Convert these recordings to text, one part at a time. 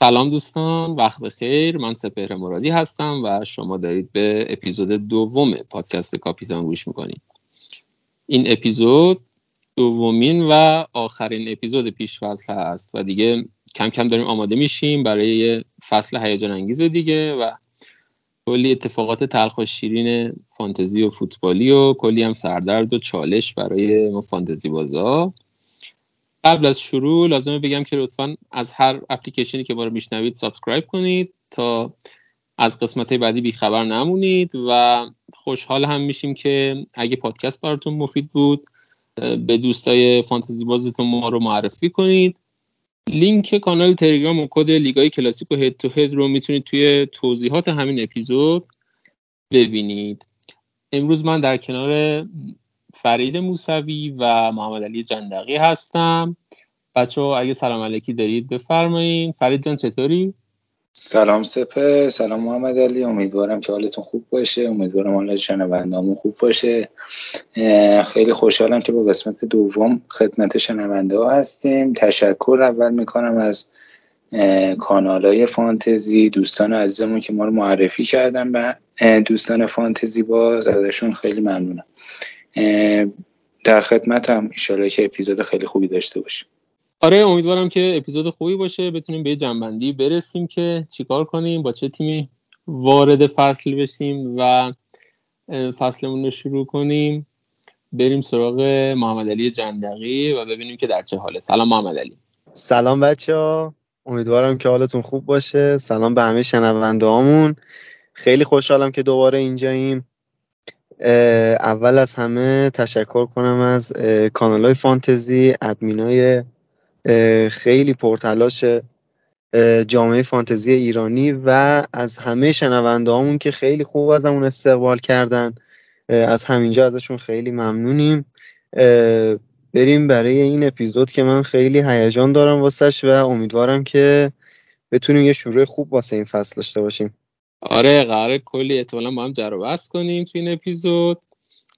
سلام دوستان وقت بخیر. من سپهر مرادی هستم و شما دارید به اپیزود دوم پادکست کاپیتان گوش می‌کنید. این اپیزود دومین و آخرین اپیزود پیش فصل هست و دیگه کم کم داریم آماده میشیم برای فصل هیجان انگیز دیگه و کلی اتفاقات تلخ و شیرین فانتزی و فوتبالی و کلی هم سردرد و چالش برای ما فانتزی بازا. قبل از شروع لازمه بگم که لطفا از هر اپلیکیشنی که ما رو میشنوید subscribe کنید تا از قسمت بعدی بیخبر نمونید و خوشحال هم میشیم که اگه پادکست براتون مفید بود به دوستای فانتزی بازیتون ما رو معرفی کنید. لینک کانال تلگرام و کد لیگای کلاسیک و head to head رو می‌تونید توی توضیحات همین اپیزود ببینید. امروز من در کنار فرید موسوی و محمد علی جندقی هستم. بچه اگه سلام علیکی دارید بفرمایید فرید جان چطوری؟ سلام سپه سلام محمد علی. امیدوارم که حالتون خوب باشه. امیدوارم حال شنوندامون خوب باشه. خیلی خوشحالم که با قسمت دوم خدمت شنونده ها هستیم. تشکر اول می‌کنم از کانال های فانتزی. دوستان عزیزمون که ما رو معرفی کردن به دوستان فانتزی باز ازشون خیلی ممنونم. در خدمتم. ایشالا که اپیزود خیلی خوبی داشته باشیم. آره امیدوارم که اپیزود خوبی باشه. بتونیم به جنبندی برسیم که چیکار کنیم با چه تیمی وارد فصل بشیم و فصلمون رو شروع کنیم. بریم سراغ محمد علی جندقی و ببینیم که در چه حاله. سلام محمد علی. سلام بچه ها. امیدوارم که حالتون خوب باشه. سلام به همه شنونده هامون خیلی خوشحالم که دوباره اینجاییم. اول از همه تشکر کنم از کانال های فانتزی ادمین خیلی پرتلاش جامعه فانتزی ایرانی و از همه شنونده همون که خیلی خوب از همون استقبال کردن. از همینجا ازشون خیلی ممنونیم. بریم برای این اپیزود که من خیلی هیجان دارم واسش و امیدوارم که بتونیم یه شروع خوب واسه این فصل داشته باشیم. آره قرار کلی احتمالا با هم جر کنیم تو این اپیزود.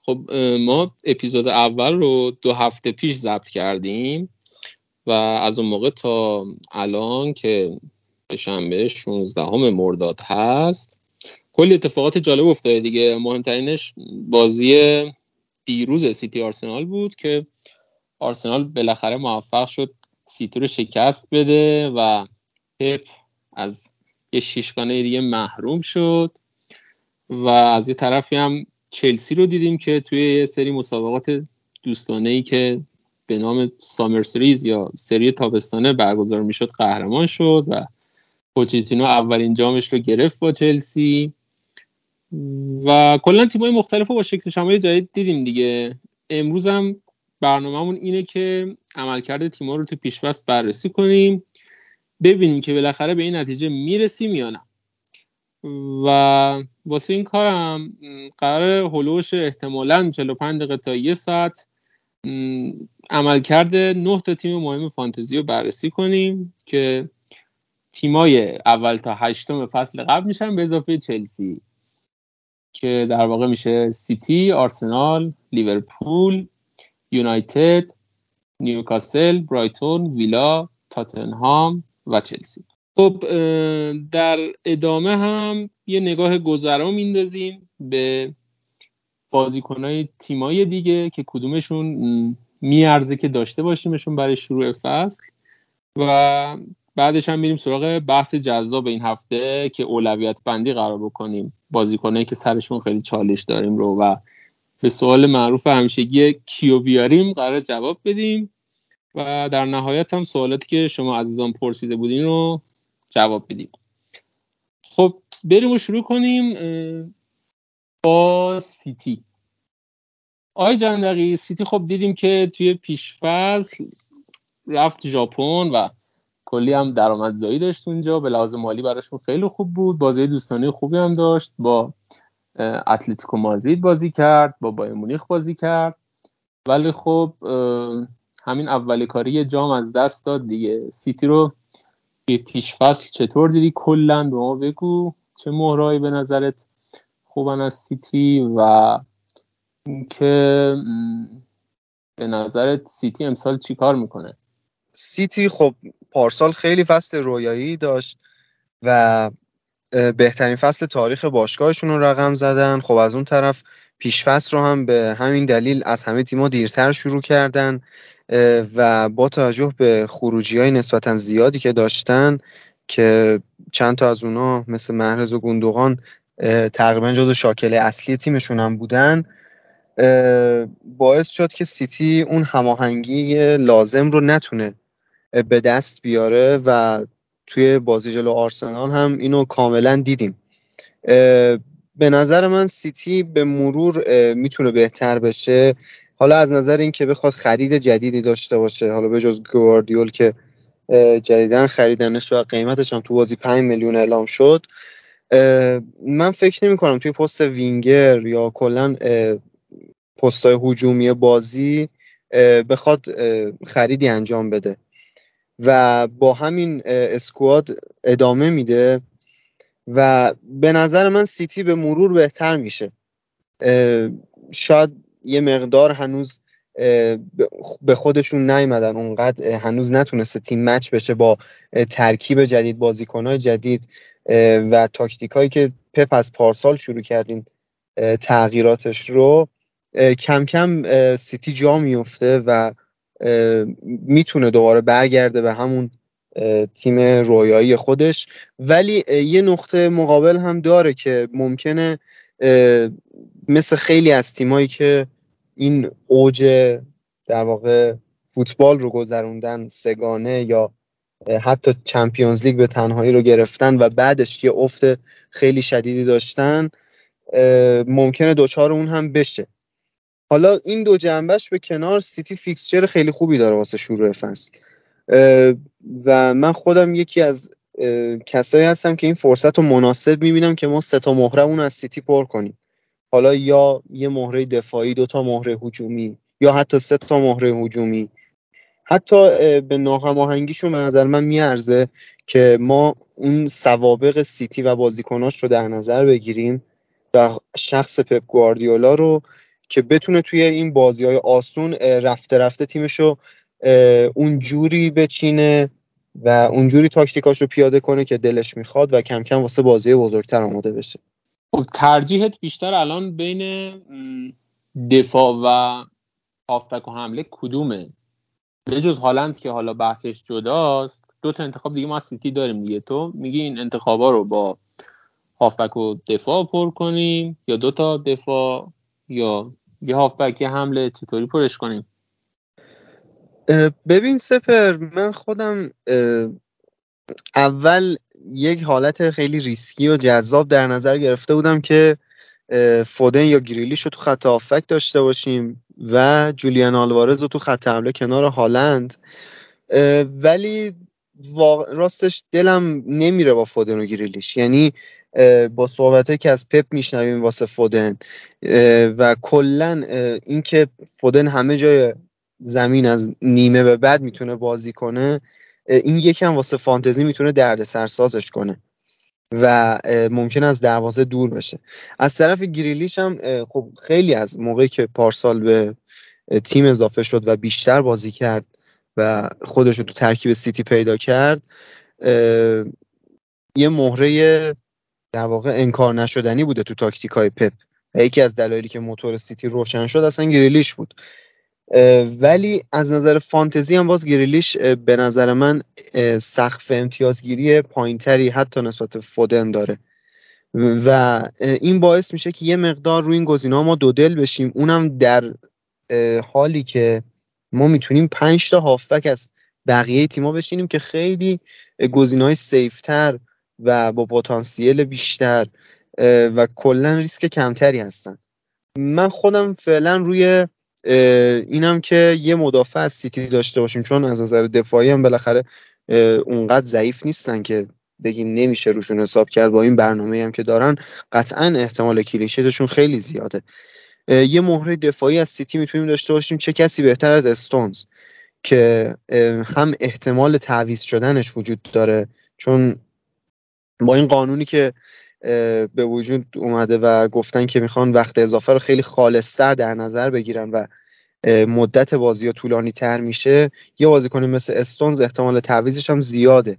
خب ما اپیزود اول رو دو هفته پیش ضبط کردیم و از اون موقع تا الان که به شنبه 16 همه مرداد هست کلی اتفاقات جالب افتاده دیگه. مهمترینش بازی دیروز سیتی آرسنال بود که آرسنال بالاخره موفق شد سیتی رو شکست بده و پپ از یه شیشگانه دیگه محروم شد و از یه طرفی هم چلسی رو دیدیم که توی یه سری مسابقات دوستانه ای که به نام سامر سریز یا سری تابستانه برگزار می‌شد قهرمان شد و پوچیتینو اولین جامش رو گرفت با چلسی. و کلا تیمای مختلف رو با شکل شمایی جدید دیدیم دیگه. امروز هم برنامهمون اینه که عملکرد تیما رو تو پیشوست بررسی کنیم. ببینیم که بالاخره به این نتیجه می‌رسیم یا نه. و واسه این کارم قرار هلوش احتمالا 45 دقیقه تا یه ساعت عملکرد نه تا تیم مهم فانتزی رو بررسی کنیم که تیمای اول تا هشتم فصل قبل میشن به اضافه چلسی که در واقع میشه سیتی، آرسنال، لیورپول، یونایتد، نیوکاسل، برایتون، ویلا، تاتنهام و چلسی. خب در ادامه هم یه نگاه گذرا میندازیم به بازیکنهای تیمای دیگه که کدومشون میارزه که داشته باشیمشون برای شروع فصل. و بعدش هم میریم سراغ بحث جذاب این هفته که اولویت بندی قرار بکنیم. بازیکنایی که سرشون خیلی چالش داریم رو و به سوال معروف همیشگی کیو بیاریم قرار جواب بدیم. و در نهایت هم سوالاتی که شما عزیزان پرسیده بودین رو جواب بدیم. خب بریم و شروع کنیم با سیتی. آقای جندقی سیتی خب دیدیم که توی پیشفصل رفت ژاپن و کلی هم درآمدزایی داشت اونجا. به لحاظ مالی براشون خیلی خوب بود. بازی دوستانه خوبی هم داشت. با اتلتیکو مادرید بازی کرد. با بایر مونیخ بازی کرد. ولی خب همین اول کاری جام از دست داد دیگه. سیتی رو به پیش فصل چطور دیدی؟ کلا به ما بگو. چه مهرایی به نظرت خوبن از سیتی و اینکه به نظرت سیتی امسال چیکار می‌کنه؟ سیتی خب پارسال خیلی فصل رویایی داشت و بهترین فصل تاریخ باشگاهشون رو رقم زدن. خب از اون طرف پیشفصل رو هم به همین دلیل از همه تیما دیرتر شروع کردن و با توجه به خروجی های نسبتا زیادی که داشتن که چند تا از اونا مثل محرز و گندوغان تقریبا جز شاکله اصلی تیمشون هم بودن باعث شد که سیتی اون هماهنگی لازم رو نتونه به دست بیاره و توی بازی جلو آرسنال هم اینو کاملا دیدیم. به نظر من سیتی به مرور می‌تونه بهتر بشه. حالا از نظر اینکه بخواد خرید جدیدی داشته باشه حالا به جز گواردیول که جدیدن خریدنش و قیمتش هم تو بازی 5 میلیون اعلام شد من فکر نمی کنم توی پست وینگر یا کلا پستای هجومی بازی بخواد خریدی انجام بده. و با همین اسکواد ادامه میده. و به نظر من سیتی به مرور بهتر میشه. شاید یه مقدار هنوز به خودشون نیومدن. اونقدر هنوز نتونسته تیم مچ بشه با ترکیب جدید بازیکنهای جدید و تاکتیکایی که پپ از پارسال شروع کردین تغییراتش رو. کم کم سیتی جا میفته و می‌تونه دوباره برگرده به همون تیم رویایی خودش. ولی یه نقطه مقابل هم داره که ممکنه مثل خیلی از تیمایی که این اوج در واقع فوتبال رو گذروندن سگانه یا حتی چمپیونز لیگ به تنهایی رو گرفتن و بعدش یه افت خیلی شدیدی داشتن ممکنه دوچار اون هم بشه. حالا این دو جنبه‌ش به کنار سیتی fixture خیلی خوبی داره واسه شروع فصل. و من خودم یکی از کسایی هستم که این فرصت رو مناسب می‌بینم که ما سه تا مهره‌مون از سیتی پر کنیم. حالا یا یه مهره دفاعی دو تا مهره هجومی یا حتی سه تا مهره هجومی. حتی به ناهماهنگیشون به نظر من میارزه که ما اون سوابق سیتی و بازیکناش رو در نظر بگیریم و شخص پپ گواردیولا رو که بتونه توی این بازی های آسون رفته رفته تیمش رو اون جوری بچینه و اونجوری تاکتیکاش رو پیاده کنه که دلش می‌خواد و کم کم واسه بازی بزرگتر آماده بشه. خب ترجیحت بیشتر الان بین دفاع و هافبک و حمله کدومه؟ به جز هالند که حالا بحثش جداست دو تا انتخاب دیگه ما سیتی داریم دیگه. تو میگی این انتخابا رو با هافبک و دفاع پر کنیم یا دو تا دفاع یا یه هافبک حمله چطوری پرش کنیم؟ ببین سپهر من خودم اول یک حالت خیلی ریسکی و جذاب در نظر گرفته بودم که فودن یا گریلیش رو تو خط هافبک داشته باشیم و جولیان آلوارز رو تو خط حمله کنار هالند. ولی راستش دلم نمیره با فودن و گریلیش. یعنی با صحبت که از پپ میشنویم واسه فودن. و کلا اینکه فودن همه جای زمین از نیمه به بعد می‌تونه بازی کنه این یکم واسه فانتزی می‌تونه درد سرسازش کنه و ممکن از دروازه دور بشه. از طرف گریلیش هم خب خیلی از موقعی که پارسال به تیم اضافه شد و بیشتر بازی کرد و خودش رو تو ترکیب سیتی پیدا کرد یه مهره در واقع انکار نشدنی بوده تو تاکتیک های پپ یکی از دلایلی که موتور سیتی روشن شد اصلا گریلیش بود. ولی از نظر فانتزی هم باز گریلیش به نظر من سقف امتیازگیری پایینتری حتی نسبت فودن داره. و این باعث میشه که یه مقدار روی این گزینه ما دو دل بشیم. اونم در حالی که ما می‌تونیم پنج تا هافبک از بقیه تیما بشینیم که خیلی گزینه های سیفتر و با پتانسیل بیشتر و کلا ریسک کمتری هستن. من خودم فعلا روی اینم که یه مدافع از سیتی داشته باشیم چون از نظر دفاعی هم بالاخره اونقدر ضعیف نیستن که بگیم نمیشه روشون حساب کرد با این برنامه هم که دارن. قطعا احتمال کلیشتشون خیلی زیاده. یه مهره دفاعی از سیتی می‌تونیم داشته باشیم. چه کسی بهتر از استونز که هم احتمال تعویض شدنش وجود داره چون با این قانونی که به وجود اومده و گفتن که می‌خوان وقت اضافه رو خیلی خالصتر در نظر بگیرن و مدت بازی ها طولانی تر میشه. یه بازیکن مثل استونز احتمال تعویزش هم زیاده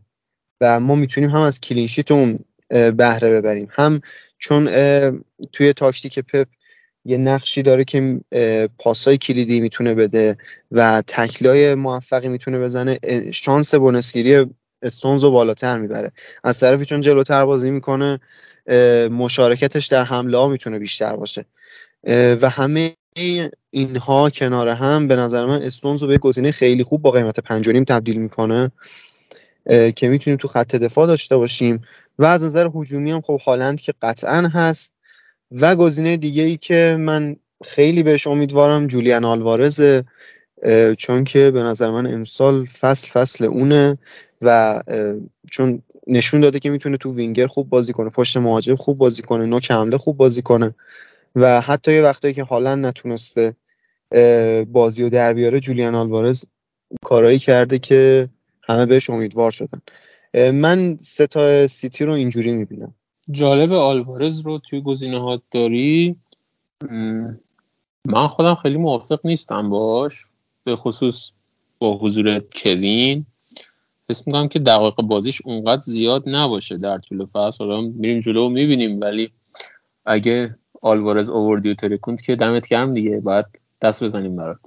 و ما می‌تونیم هم از کلینشیت اون بهره ببریم. هم چون توی تاکتیک پپ یه نقشی داره که پاسای کلیدی می‌تونه بده و تکلای موفقی می‌تونه بزنه شانس بونسگیری استونز رو بالاتر می‌بره. از طرفی چون جلوتر بازی می‌کنه مشارکتش در حمله ها می‌تونه بیشتر باشه. و همه اینها کنار هم به نظر من استونز رو به گزینه خیلی خوب با قیمت پنجانیم تبدیل می‌کنه که می‌تونیم تو خط دفاع داشته باشیم. و از نظر هجومی هم خب هالند که قطعا هست. و گزینه دیگه ای که من خیلی بهش امیدوارم جولیان آلوارز چون که به نظر من امسال فصل فصل اونه و چون نشون داده که می‌تونه تو وینگر خوب بازی کنه پشت مهاجم خوب بازی کنه نوک حمله خوب بازی کنه. و حتی یه وقتایی که حالا نتونسته بازی و در بیاره جولیان آلوارز کارایی کرده که همه بهش امیدوار شدن. من سه تا سیتی رو اینجوری می‌بینم. جالب آلوارز رو توی گزینه داری؟ من خودم خیلی موافق نیستم باش به خصوص با حضور کوین. حس می‌کنم که دقایق بازیش اونقدر زیاد نباشه در طول فصل. حالا میریم جلو می‌بینیم ولی اگه آلوارز اووردی و ترکوند که دمت گرم دیگه. باید دست بزنیم برات.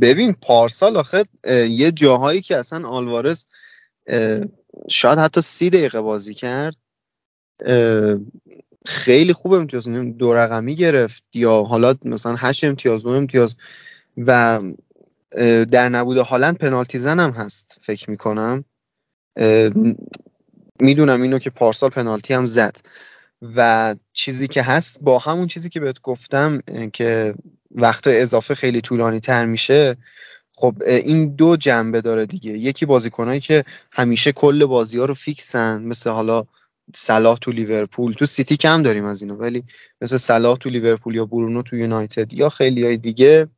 ببین پارسال آخه یه جاهایی که اصلا آلوارز شاید حتی سی دقیقه بازی کرد خیلی خوب امتیاز دو رقمی گرفت یا حالا مثلا هشت امتیاز دو امتیاز و در نبود هالند پنالتی زنم هست فکر می‌کنم. می‌دونم اینو که پارسال پنالتی هم زد. و چیزی که هست با همون چیزی که بهت گفتم که وقت اضافه خیلی طولانی تر میشه خب این دو جنبه داره دیگه. یکی بازیکنایی که همیشه کل بازی ها رو فیکسن مثل حالا صلاح تو لیورپول. تو سیتی کم داریم از اینو ولی مثل صلاح تو لیورپول یا برونو تو یونایتد یا خیلی های دیگه.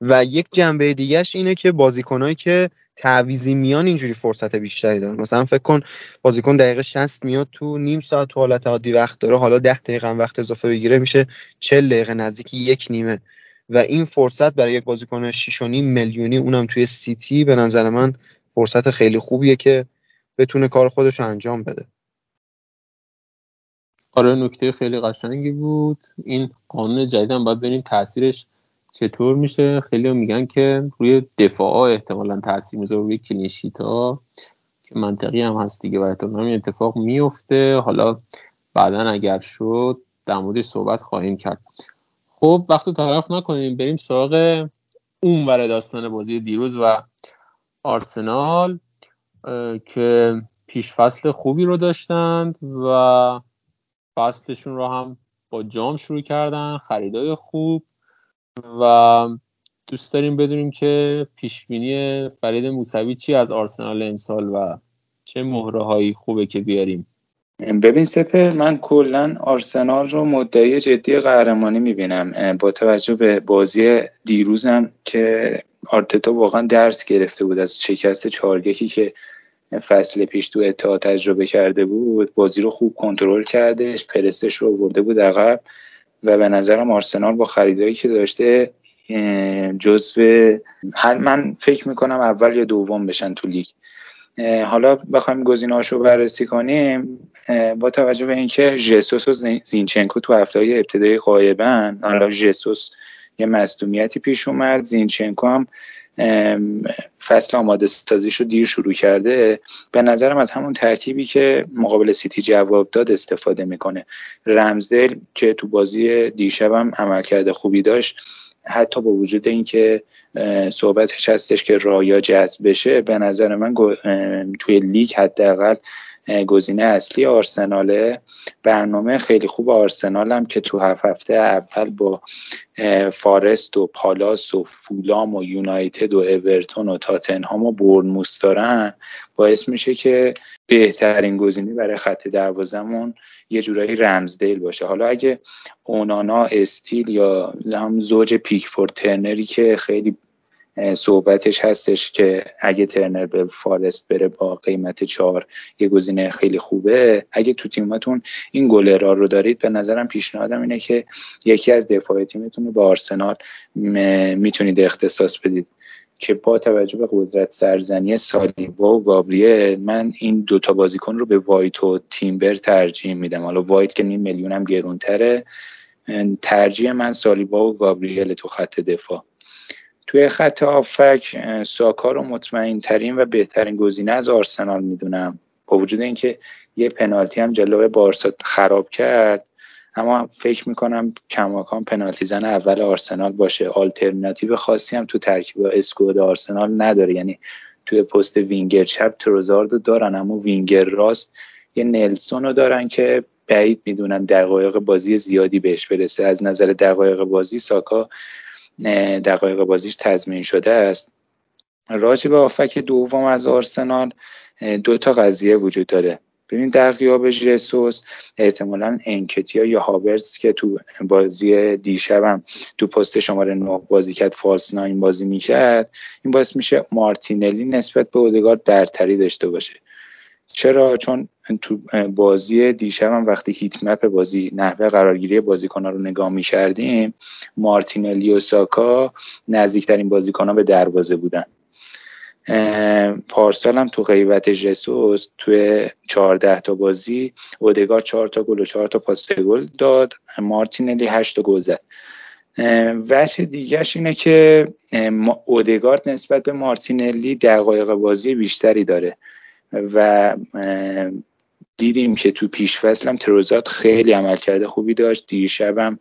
و یک جنبه دیگهش اینه که بازیکنایی که تعویزی میان اینجوری فرصت بیشتری دارن. مثلا فکر کن بازیکن دقیقه 60 میاد تو نیم ساعت تو حالت عادی وقت داره حالا 10 دقیقه وقت اضافه بگیره میشه 40 دقیقه نزدیک یک نیمه. و این فرصت برای یک بازیکن 6.5 میلیونی اونم توی سیتی به نظر من فرصت خیلی خوبیه که بتونه کار خودش رو انجام بده. آره نکته خیلی قشنگی بود. این قانون جدیدم باید ببینیم تاثیرش چطور میشه؟ خیلی میگن که روی دفاع ها احتمالا تاثیر می‌ذاره روی کلینشیت ها که منطقی هم هست دیگه و احتمالا این اتفاق میفته. حالا بعدا اگر شد در موردش صحبت خواهیم کرد. خب وقت طرف نکنیم. بریم سراغ اون ور داستان بازی دیروز و آرسنال که پیش فصل خوبی رو داشتند و فصلشون رو هم با جام شروع کردن خریدای خوب. و دوست داریم بدونیم که پیشبینی فرید موسوی چی از آرسنال امسال و چه مهره هایی خوبه که بیاریم؟ ببین سپر من کلا آرسنال رو مدعی جدی قهرمانی می‌بینم با توجه به بازی دیروزم که آرتتا واقعا درس گرفته بود از شکست چارگکی که فصل پیش تو اتحاد تجربه کرده بود. بازی رو خوب کنترل کردش پرستش رو برده بود عقب. و به نظرم آرسنال با خریدایی که داشته جزو من فکر می‌کنم اول یا دوم بشن تو لیگ. حالا بخوایم گزینه‌هاشو بررسی کنیم. با توجه به اینکه ژسوس و زینچنکو تو هفته های ابتدایی قایبن حالا ژسوس یه مصدومیتی پیش اومد زینچنکو هم فصل آماده سازیش رو دیر شروع کرده. به نظرم از همون ترکیبی که مقابل سیتی جواب داد استفاده می‌کنه. رمزدل که تو بازی دیشب هم عمل کرده خوبی داشت حتی با وجود اینکه صحبتش هستش که رایا جذب بشه به نظر من توی لیگ حداقل گزینه اصلی آرسناله. برنامه خیلی خوب آرسنال هم که تو هفت هفته اول با فارست و پالاس و فولام و یونایتد و اورتون و تاتنهام و برنموس دارن باعث میشه که بهترین گزینه برای خط دروازمون یه جورایی رمزدیل باشه. حالا اگه اونانا استیل یا هم زوج پیکفورد ترنری که خیلی صحبتش هستش که اگه ترنر به فارست بره با قیمت چهار یه گزینه خیلی خوبه. اگه تو تیماتون این گلرا رو دارید به نظرم پیشنهادم اینه که یکی از دفاع تیمتون رو به آرسنال می‌تونید اختصاص بدید. که با توجه به قدرت سرزنی سالیبا و گابریل من این دوتا بازیکن رو به وایت و تیمبر ترجیح میدم. حالا وایت که نیم میلیون هم گرونتره ترجیح من سالیبا و گابریل تو خط دفاع. توی خط هافبک ساکا رو مطمئن ترین و بهترین گزینه از آرسنال می‌دونم. با وجود اینکه یه پنالتی هم جلوی بارسا خراب کرد اما فکر می‌کنم کماکان پنالتی زن اول آرسنال باشه. آلترناتیو خاصی هم تو ترکیب اسکواد آرسنال نداره. یعنی توی پست وینگر چپ تروزاردو دارن اما وینگر راست یه نلسون رو دارن که بعید می‌دونم دقایق بازی زیادی بهش برسه. از نظر دقایق بازی ساکا دقایق بازیش تضمین شده است. راجع به آفک دوم از آرسنال دو تا قضیه وجود داره. ببین در غیاب ژسوس احتمالا انکتیا یا هاورز که تو بازی دیشبم تو پست شماره 9 بازی کرد فالس ناین بازی می‌کرد این باعث میشه مارتینلی نسبت به اودگارد درتری داشته باشه. چرا؟ چون تو بازی دیشب وقتی هیت مپ بازی نحوه قرارگیری بازیکن رو نگاه می‌کردیم مارتینلی و ساکا نزدیکترین بازیکن به دروازه بودن. پارسال هم تو غیبت جسوس توی 14 تا بازی اودگار 4 تا گل و 4 تا پاس گل داد. مارتینلی 8 تا گل زد. وجه دیگهش اینه که اودگارد نسبت به مارتینلی دقایق بازی بیشتری داره. و دیدیم که تو پیش فصل هم تروزات خیلی عمل کرده خوبی داشت. دیشبم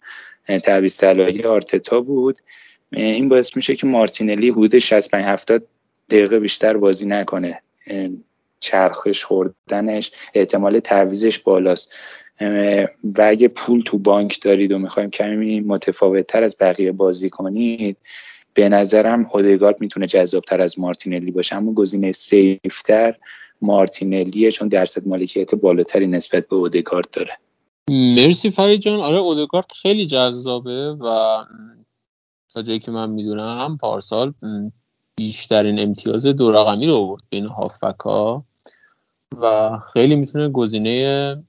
تعویض طلایی آرتتا بود. این باعث میشه که مارتینلی حدود 65 70 دقیقه بیشتر بازی نکنه. چرخش خوردنش احتمال تعویزش بالاست. و اگه پول تو بانک دارید و می‌خوایم کمی متفاوت تر از بقیه بازی کنید به نظرم اودگارد می‌تونه جذابتر از مارتینلی باشه. اما گزینه سیفتر مارتینلیه چون درصد مالکیت بالاتری نسبت به اودگارد داره. مرسی فرید جان. آره اودگارد خیلی جذابه و تا جایی که من می‌دونم پارسال بیشترین امتیاز دو رقمی رو آورد بین هافبک و خیلی می‌تونه گزینه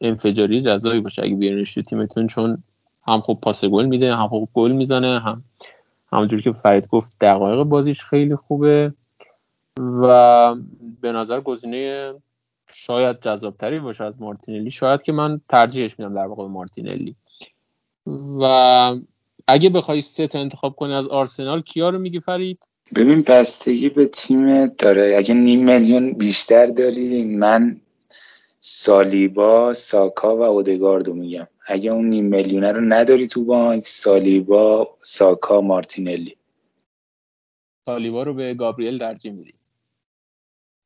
انفجاری جذابی باشه اگه بیارنش تو تیمتون چون هم خوب پاس گل میده هم خوب گل می‌زنه هم همونجوری که فرید گفت دقایق بازیش خیلی خوبه. و به نظر گزینه شاید جذابتری باشه از مارتینلی. شاید که من ترجیحش میدم در واقع مارتینلی. و اگه بخوای سه تا انتخاب کنی از آرسنال کیا رو میگی فرید؟ ببین بستگی به تیم داره. اگه نیم میلیون بیشتر داری من سالیبا ساکا و اودگاردو میگم. اگه اون نیم میلیونه رو نداری تو بانک سالیبا ساکا مارتینلی. سالیبا رو به گابریل درجی میدی.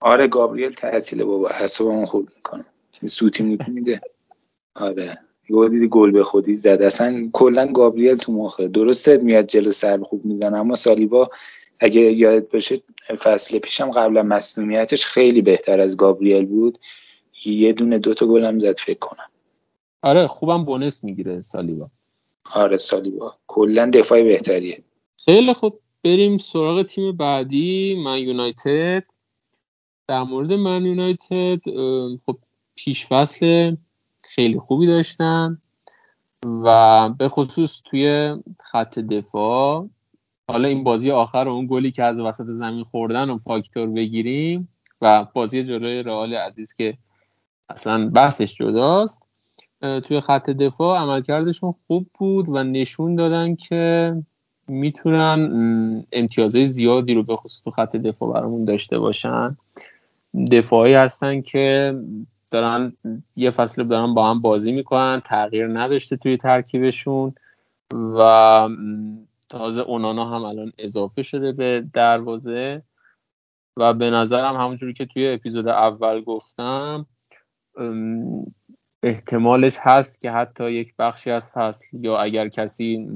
آره گابریل تحصیل بابا حسابمون خوب می‌کنه. سوتی موتی میده. آره. یه دیدی گل به خودی زد. اصلا کلا گابریل تو مخه. درسته میاد جلو سر خوب می‌زنه اما سالیبا اگه یاد باشه فصل پیشم قبلا مصنومیتش خیلی بهتر از گابریل بود. یه دونه دوتا گل هم زد فکر کنم. آره خوبم بونس می‌گیره سالیبا. آره سالیبا. کلا دفاع بهتریه. خیلی خوب. بریم سراغ تیم بعدی من یونایتد. در مورد من یونایتد خب پیش فصل خیلی خوبی داشتن و به خصوص توی خط دفاع حالا این بازی آخر و اون گلی که از وسط زمین خوردن و فاکتور بگیریم و بازی جلوی رئال عزیز که اصلا بحثش جداست. توی خط دفاع عملکردشون خوب بود و نشون دادن که می‌تونن امتیازهای زیادی رو به خصوص تو خط دفاع برامون داشته باشن. دفاعی هستن که دارن یه فصل دارن با هم بازی می‌کنن تغییر نداشته توی ترکیبشون و تازه اونانا هم الان اضافه شده به دروازه و به نظرم همونجوری که توی اپیزود اول گفتم احتمالش هست که حتی یک بخشی از فصل یا اگر کسی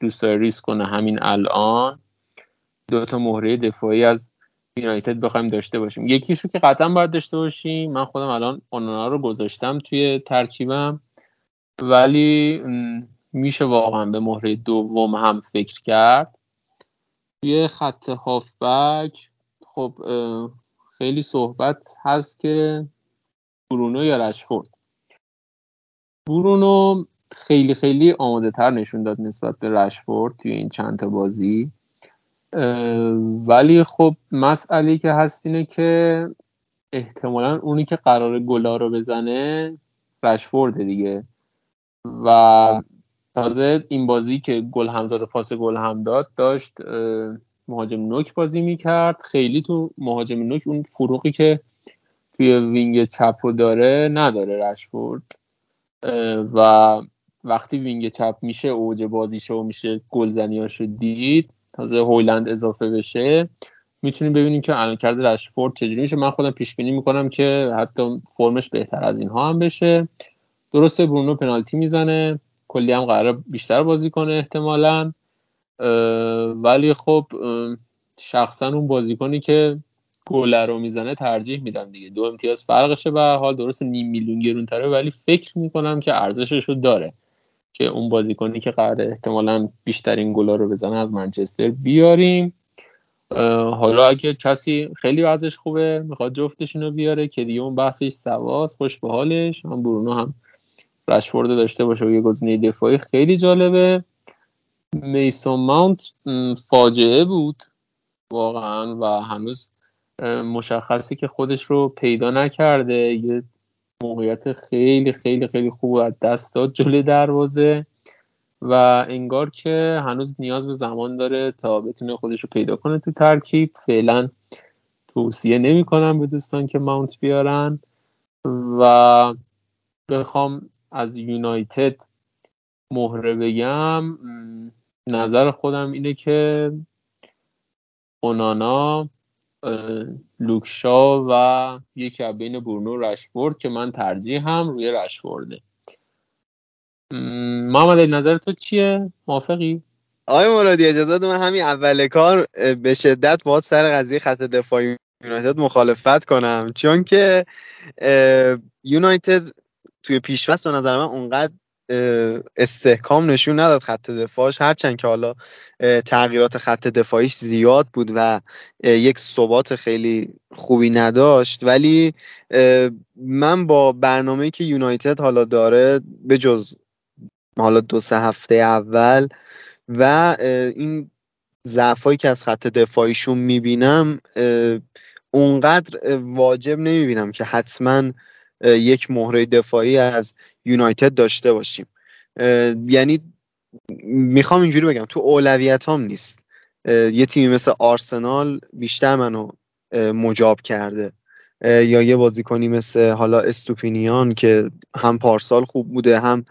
دوست داره ریسک کنه همین الان دو تا مهره دفاعی از یونایتد بخوایم داشته باشیم. یکیشو که قطعا باید داشته باشیم. من خودم الان اونانا رو گذاشتم توی ترکیبم. ولی میشه واقعا به مهره دوم هم فکر کرد. توی خط هافبک خب خیلی صحبت هست که برونو یا رشفورد. برونو خیلی خیلی آماده تر نشون داد نسبت به رشفورد توی این چند تا بازی. ولی خب مسئله که هست اینه که احتمالا اونی که قرار گلا رو بزنه رشفورد دیگه. و تازه این بازی که گل هم زد و پاس گل هم داد داشت مهاجم نوک بازی می‌کرد. خیلی تو مهاجم نوک اون فروغی که توی وینگ چپ داره نداره رشفورد. و وقتی وینگ چپ میشه اوج بازیشه و میشه گلزنیاشو دید. تازه هویلند اضافه بشه. می‌تونیم ببینیم که عملکرد رشفورد چجوری میشه. من خودم پیش بینی می‌کنم که حتی فرمش بهتر از اینها هم بشه. درسته برونو پنالتی می‌زنه. کلی هم قرار بیشتر بازی کنه احتمالا. ولی خب شخصا اون بازیکنی که گل رو می‌زنه ترجیح میدم دیگه. دو امتیاز فرقشه به حال. درست نیم میلیون گرونتره ولی فکر می‌کنم که ارزشش رو داره. که اون بازیکنی که قرار احتمالا بیشترین گلا رو بزنه از منچستر بیاریم. حالا اگه کسی خیلی وضعش خوبه می‌خواد جفتشون رو بیاره که دیگه اون بحثش سواس خوش به حالش. هم برونو هم رشفورد داشته باشه و یه گزینه دفاعی خیلی جالبه. میسون ماونت فاجعه بود واقعا و هنوز مشخصی که خودش رو پیدا نکرده. یه موقعیت خیلی خیلی خیلی خوب از دست داد جلوی دروازه و انگار که هنوز نیاز به زمان داره تا بتونه خودش رو پیدا کنه تو ترکیب. فعلا توصیه نمی کنم به دوستان که ماونت بیارن و بخوام از یونایتد مهره بگم. نظر خودم اینه که اونانا لوکشا و یکی از بین برونو رشفورد که من ترجیح هم روی رشفورده. محمد نظر تو چیه؟ موافقی؟ آقای مرادی اجازه من همین اول کار به شدت باید سر قضیه خط دفاعی یونایتد مخالفت کنم. چون که یونایتد توی پیشفست به نظر من اونقدر استحکام نشون نداد خط دفاعش. هرچند که حالا تغییرات خط دفاعیش زیاد بود و یک ثبات خیلی خوبی نداشت. ولی من با برنامه که یونایتد حالا داره به جز حالا دو سه هفته اول و این ضعفایی که از خط دفاعیشون می‌بینم اونقدر واجب نمی‌بینم که حتما یک مهره دفاعی از یونایتد داشته باشیم. یعنی می‌خوام اینجوری بگم تو اولویت هم نیست. یه تیمی مثل آرسنال بیشتر منو مجاب کرده. یا یه بازیکنی مثل حالا استوپینیان که هم پارسال خوب بوده هم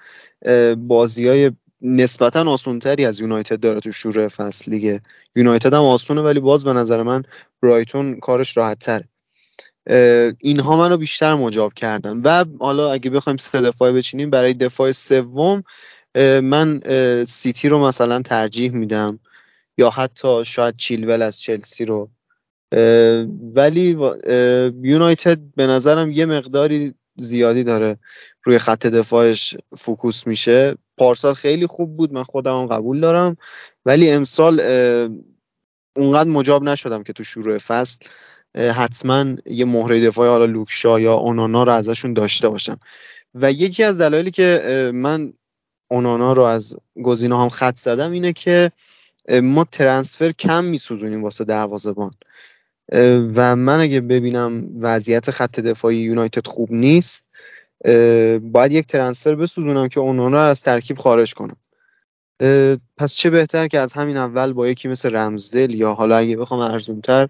بازی های نسبتا آسونتری از یونایتد داره تو شروع فصل لیگه یونایتد هم آسونه ولی باز به نظر من برایتون کارش راحت تره اینها منو بیشتر مجاب کردن. و حالا اگه بخوایم سه دفاعی بچینیم برای دفاع سوم من سیتی رو مثلا ترجیح میدم. یا حتی شاید چیلول از چلسی رو. ولی یونایتد به نظرم یه مقداری زیادی داره روی خط دفاعش فوکوس میشه. پارسال خیلی خوب بود من خودم قبول دارم. ولی امسال اونقدر مجاب نشدم که تو شروع فصل. حتما یه مهره دفاعی حالا لوکشا یا اونانا رو ازشون داشته باشم. و یکی از دلایلی که من اونانا رو از گزینه هم خط زدم اینه که ما ترنسفر کم میسوزونیم واسه دروازه‌بان. و من اگه ببینم وضعیت خط دفاعی یونایتد خوب نیست باید یک ترنسفر بسوزونم که اونانا رو از ترکیب خارج کنم. پس چه بهتر که از همین اول با یکی مثل رمزدل یا حالا اگه بخوام ارزونتر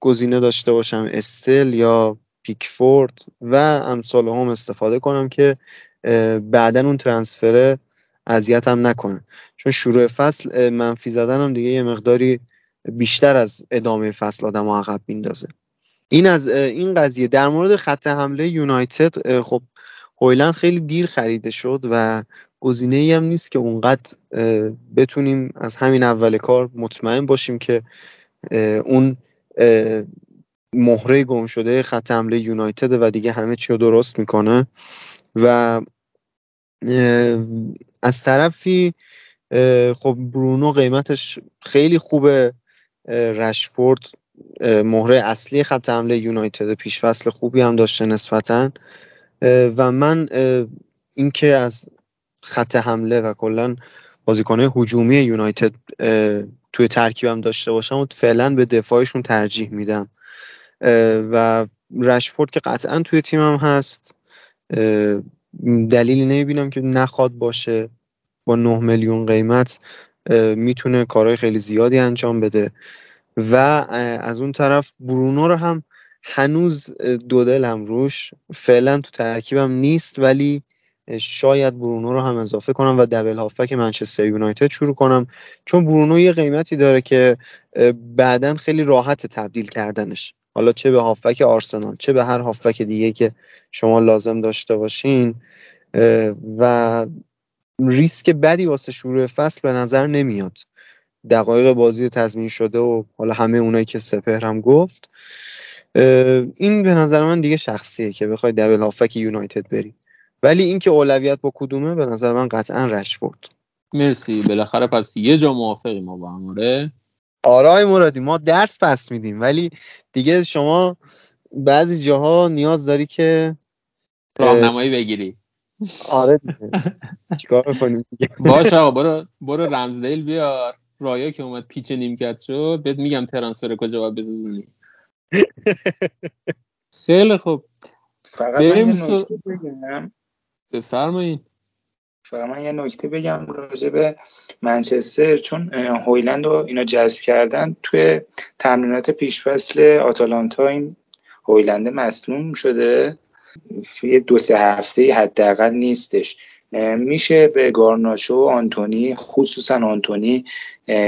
گزینه داشته باشم استل یا پیکفورد و امثال هم استفاده کنم که بعدا اون ترنسفره اذیتم نکنه. چون شروع فصل منفی زدنم دیگه یه مقداری بیشتر از ادامه فصل آدم عقب میندازه. این از این قضیه. در مورد خط حمله یونایتد خب هویلند خیلی دیر خریده شد و گزینه ای هم نیست که اونقدر بتونیم از همین اول کار مطمئن باشیم که اون مهره گم شده خط حمله یونایتد و دیگه همه چی رو درست می‌کنه و از طرفی خب برونو قیمتش خیلی خوبه رشفورد مهره اصلی خط حمله یونایتد پیش فصل خوبی هم داشته نسبتا و من اینکه از خط حمله و کلا بازیکنهای هجومی یونایتد توی ترکیبم داشته باشم و فعلا به دفاعشون ترجیح میدم. و رشفورد که قطعا توی تیمم هست دلیلی نمی‌بینم که نخواد باشه. با 9 میلیون قیمت می‌تونه کارهای خیلی زیادی انجام بده. و از اون طرف برونو رو هم هنوز دو دلم روش. فعلا تو ترکیبم نیست ولی شاید برونو رو هم اضافه کنم و دبل هافک منچستر یونایتد شروع کنم. چون برونو یه قیمتی داره که بعدا خیلی راحت تبدیل کردنش. حالا چه به هافک آرسنال چه به هر هافک دیگه که شما لازم داشته باشین. و ریسک بدی واسه شروع فصل به نظر نمیاد. دقایق بازی تضمین شده و حالا همه اونایی که سپهر هم گفت. این به نظر من دیگه شخصیه که بخوای دبل هافک یونایتد بری. ولی اینکه اولویت با کدومه به نظر من قطعا رشفورد مرسی. بالاخره پس یه جا موافقی ما با هم آره آرای مرادی ما درس پس میدیم ولی دیگه شما بعضی جاها نیاز داری که راهنمایی بگیری. آره چیکار کنیم باشه آقا برو برو رمزدیل بیار. رایا که اومد پیچ نیمکت شد. بهت میگم ترانسفر کجا باید بزنی. خیلی خوب. فقط سر... بگم. بفرمایید فقط من یه نکته بگم راجع به منچستر چون هویلند رو اینا جذب کردن توی تمرینات پیشفصل آتالانتا این هویلنده مصنوم شده. یه دو سه هفته حداقل نیستش. میشه به گارناشو و آنتونی خصوصا آنتونی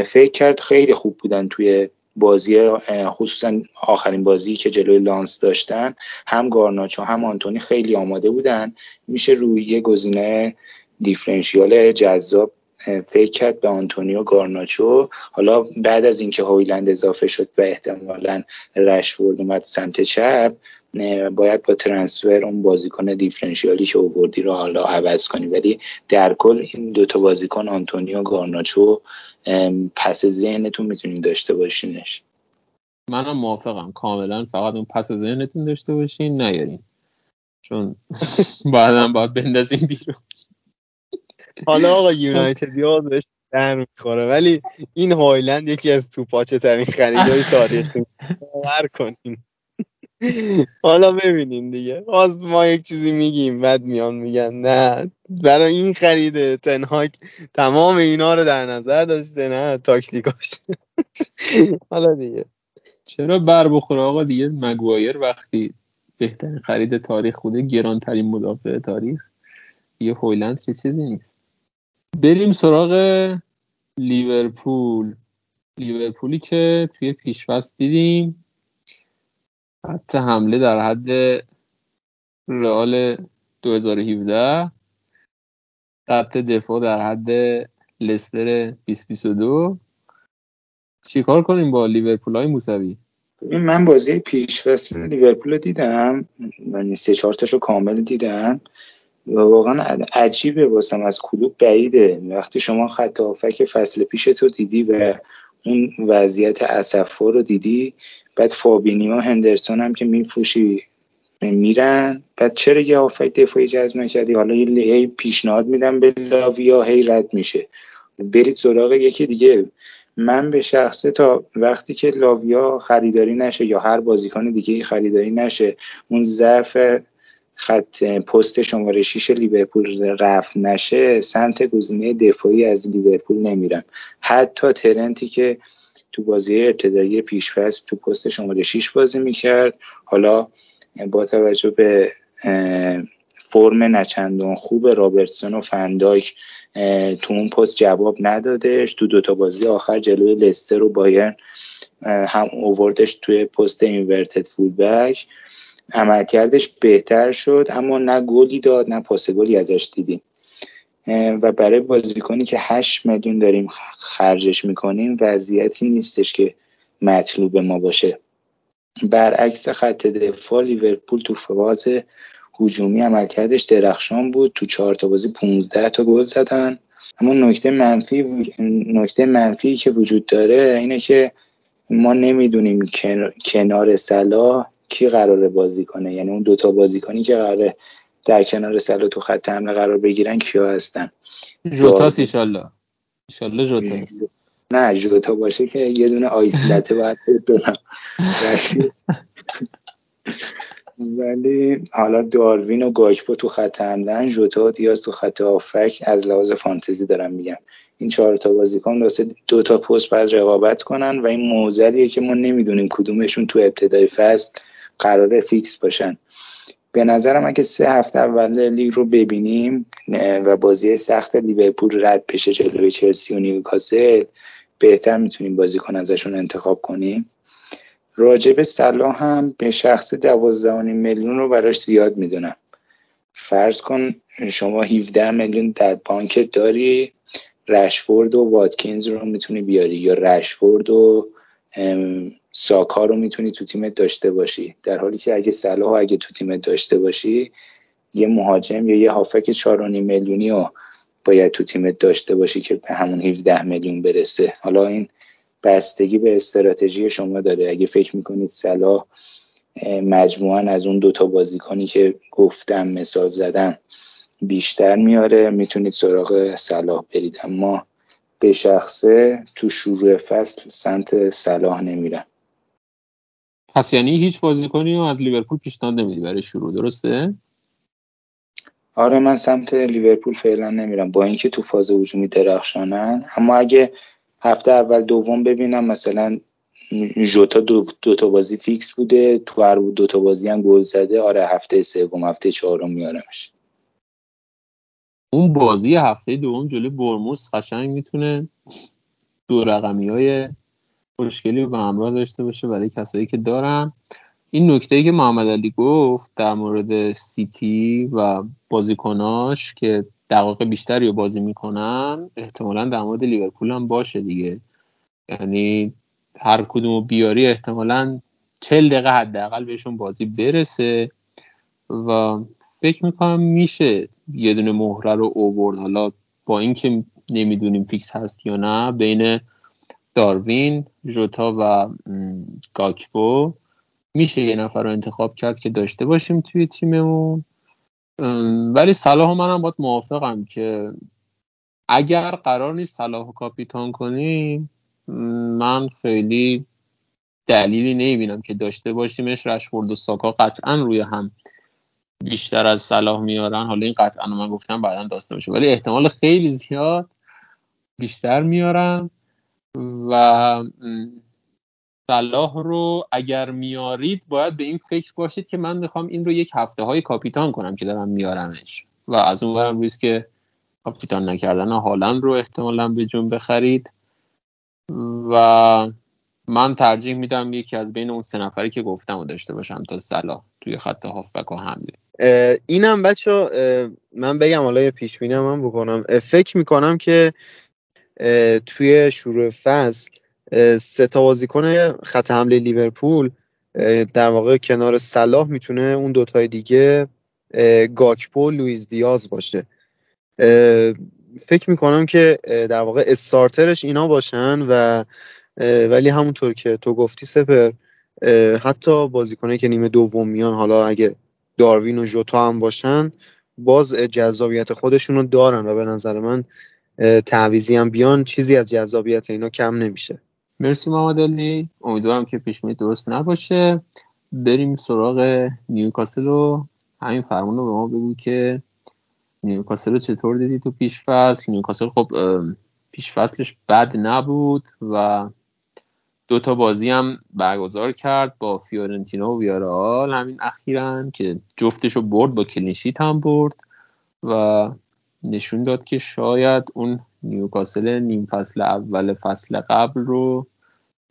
فکر کرد خیلی خوب بودن توی بازی خصوصا آخرین بازی که جلوی لانس داشتن هم گارناچو هم آنتونی خیلی آماده بودن. میشه روی یه گزینه دیفرنشیال جذاب فکر کرد به آنتونیو گارناچو. حالا بعد از اینکه هویلند اضافه شد و احتمالا رشفورد اومد سمت چپ باید با transfer اون بازیکن differential ی که اووردی رو حالا عوض کنی. ولی در کل این دوتا بازیکن آنتونیو گارناچو پس ذهنتون می‌تونین داشته باشینش. منم موافقم. کاملا فقط اون پس ذهنتون داشته باشین نیارین. چون بعدا باید بندازین بیرون. حالا آقا یونایتد یاد بهش در می‌خوره. ولی این هایلند یکی از توپاچه ترین خریدهای تاریخ نیست باور کنین. حالا ببینین دیگه. باز ما یک چیزی میگیم بعد میان میگن نه. برای این خریده تنهاک تمام اینا رو در نظر داشته نه تاکتیکاش. حالا دیگه. چرا بر بخوره آقا؟ دیگه مگوایر وقتی بهترین خرید تاریخ بوده گرانترین مدافع تاریخ. یه هویلند چه چیزی نیست. بریم سراغ لیورپول. لیورپولی که توی پیشفست دیدیم. حتی حمله در حد رئال 2017 خط دفاع در حد لستر 2022 چیکار کنیم با لیورپول های موسوی؟ من بازی پیش فصل لیورپول رو دیدم. من سه چهار رو کامل دیدم. و واقعا عجیبه واسم از کلوب بعیده. وقتی شما خط هافک فصل پیش تو دیدی و اون وضعیت اصفا رو دیدی؟ بعد فابینی و هندرسون هم که میفروشی میرن. بعد چرا یه آفای دفاعی جذب نکردی؟ حالا یه پیشنهاد میدم به لاویا هی رد میشه. برید سراغ یکی دیگه. من به شخصه تا وقتی که لاویا خریداری نشه یا هر بازیکن دیگه خریداری نشه اون ضعف خط پست شماره 6 لیورپول رفت نشه سمت گزینه دفاعی از لیورپول نمیرم حتی ترنتی که تو بازی ابتدایی پیشفصل تو پست شماره 6 بازی می‌کرد حالا با توجه به فرم نچندان خوب رابرتسون و فنداک تو اون پست جواب ندادش تو دوتا بازی آخر جلوی لستر و بایر هم اووردش توی پست اینورتد فولبک. عملکردش بهتر شد اما نه گلی داد نه پاس گلی ازش دیدیم. و برای بازیکنی که 8 میلیون داریم خرجش می‌کنیم وضعیتی نیستش که مطلوب ما باشه. برعکس خط دفاع لیورپول تو فواز هجومی عملکردش درخشان بود. تو چهار تا بازی 15 تا گل زدن. اما نکته منفی نکته منفی که وجود داره اینه که ما نمی‌دونیم کنار سلا کی قراره بازی کنه؟ یعنی اون دوتا بازیکنی که قراره در کنار سلا تو خط حمله قرار بگیرن کیا هستن؟ جوتاس ایشالله ایشالله جوتاس نه جوتا باشه که یه دونه آیسلته باید بدونم. ولی حالا داروین و گاکپو تو خط حمله جوتا و دیاز تو خط هافبک از لحاظ فانتزی دارم میگم. این چهار تا بازیکن واسه دو تا پست باید رقابت کنن و این معضلیه که ما نمی‌دونیم کدومشون تو ابتدای فصل قراره fix باشن. به نظرم اگه سه هفته اول لیگ رو ببینیم و بازی سخت لیورپول رد بشه جلوی چلسی و نیوکاسل بهتر می‌تونیم بازیکن ازشون انتخاب کنیم. راجب صلاح هم به شخص دوازده میلیون رو براش زیاد می‌دونم. فرض کن شما 17 میلیون در بانک داری رشفورد و واتکینز رو می‌تونی بیاری یا رشفورد و ساکا رو می‌تونی تو تیمت داشته باشی. در حالی که اگه صلاح اگه تو تیمت داشته باشی یه مهاجم یا یه هافک 4.5 میلیونی رو باید تو تیمت داشته باشی که به همون 17 میلیون برسه. حالا این بستگی به استراتژی شما داره. اگه فکر می‌کنید صلاح مجموعا از اون دوتا بازیکنی که گفتم مثال زدم بیشتر میاره. می‌تونید سراغ صلاح برید. اما به شخصه تو شروع فصل سمت صلاح نمیرم پس یعنی هیچ بازیکنی رو از لیورپول پیشنهاد نمیدی برای شروع درسته؟ آره من سمت لیورپول فعلا نمیرم. با اینکه تو فاز هجومی درخشانن. اما اگه هفته اول دوم ببینم مثلا جوتا دو, دو تا بازی فیکس بوده تو هر دو تا بازی هم گل زده. آره هفته سوم هفته چهارم میارمش. اون بازی هفته دوم جلوی برموس قشنگ می‌تونه دو رقمی های مشکلی رو به همراه داشته باشه برای کسایی که دارن. این نکته ای که محمد علی گفت در مورد سیتی و بازیکناش که دقایق بیشتری رو بازی می‌کنن احتمالا در مورد لیورپول هم باشه دیگه. یعنی هر کدوم بیاری احتمالا چل دقیقه حداقل بهشون بازی برسه و فکر می‌کنم میشه یه دونه مهره رو اوورد. حالا با اینکه نمی‌دونیم فیکس هست یا نه بین داروین جوتا و گاکبو میشه یه نفر رو انتخاب کرد که داشته باشیم توی تیممون. ولی صلاح منم باید موافقم که اگر قرار نیست صلاح کاپیتان کنیم من خیلی دلیلی نمی‌بینم که داشته باشیمش. رشفورد و ساکا قطعا روی هم بیشتر از صلاح میارن. حالا این قطعا من گفتم بعدا داشته باشه. ولی احتمال خیلی زیاد بیشتر میارن. و صلاح رو اگر میارید باید به این فکر باشید که من می‌خوام این رو یک هفته های کاپیتان کنم که دارم میارمش. و از اون برم ریسک که کاپیتان نکردن هالند رو احتمالا به جون بخرید. و من ترجیح میدم یکی از بین اون سه نفری که گفتم رو داشته باشم تا صلاح توی خط هافبک و حمله. اینم بچه من بگم حالا یه پیش من بکنم. فکر می‌کنم که توی شروع فصل سه تا بازیکن خط حمله لیورپول در واقع کنار صلاح می‌تونه اون دوتای دیگه گاکپو لویز دیاز باشه. فکر می‌کنم که در واقع استارترش اینا باشن و ولی همونطور که تو گفتی سپر حتی بازیکنه که نیمه دوم میان حالا اگه داروین و جوتا هم باشن باز جذابیت خودشونو دارن و به نظر من تعویزی هم بیان چیزی از جذابیت اینا کم نمیشه. مرسی محمد علی. امیدوارم که پیش درست نباشه. بریم سراغ نیوکاسل و همین فرمون رو به ما بگو که نیوکاسل رو چطور دیدی تو پیش فصل نیوکاسل خب پیش فصلش بد نبود و دو تا بازی هم برگزار کرد با فیورنتینا و ویارال همین اخیرا که جفتش رو برد با clean sheet هم برد و نشون داد که شاید اون نیوکاسل نیم فصل اول فصل قبل رو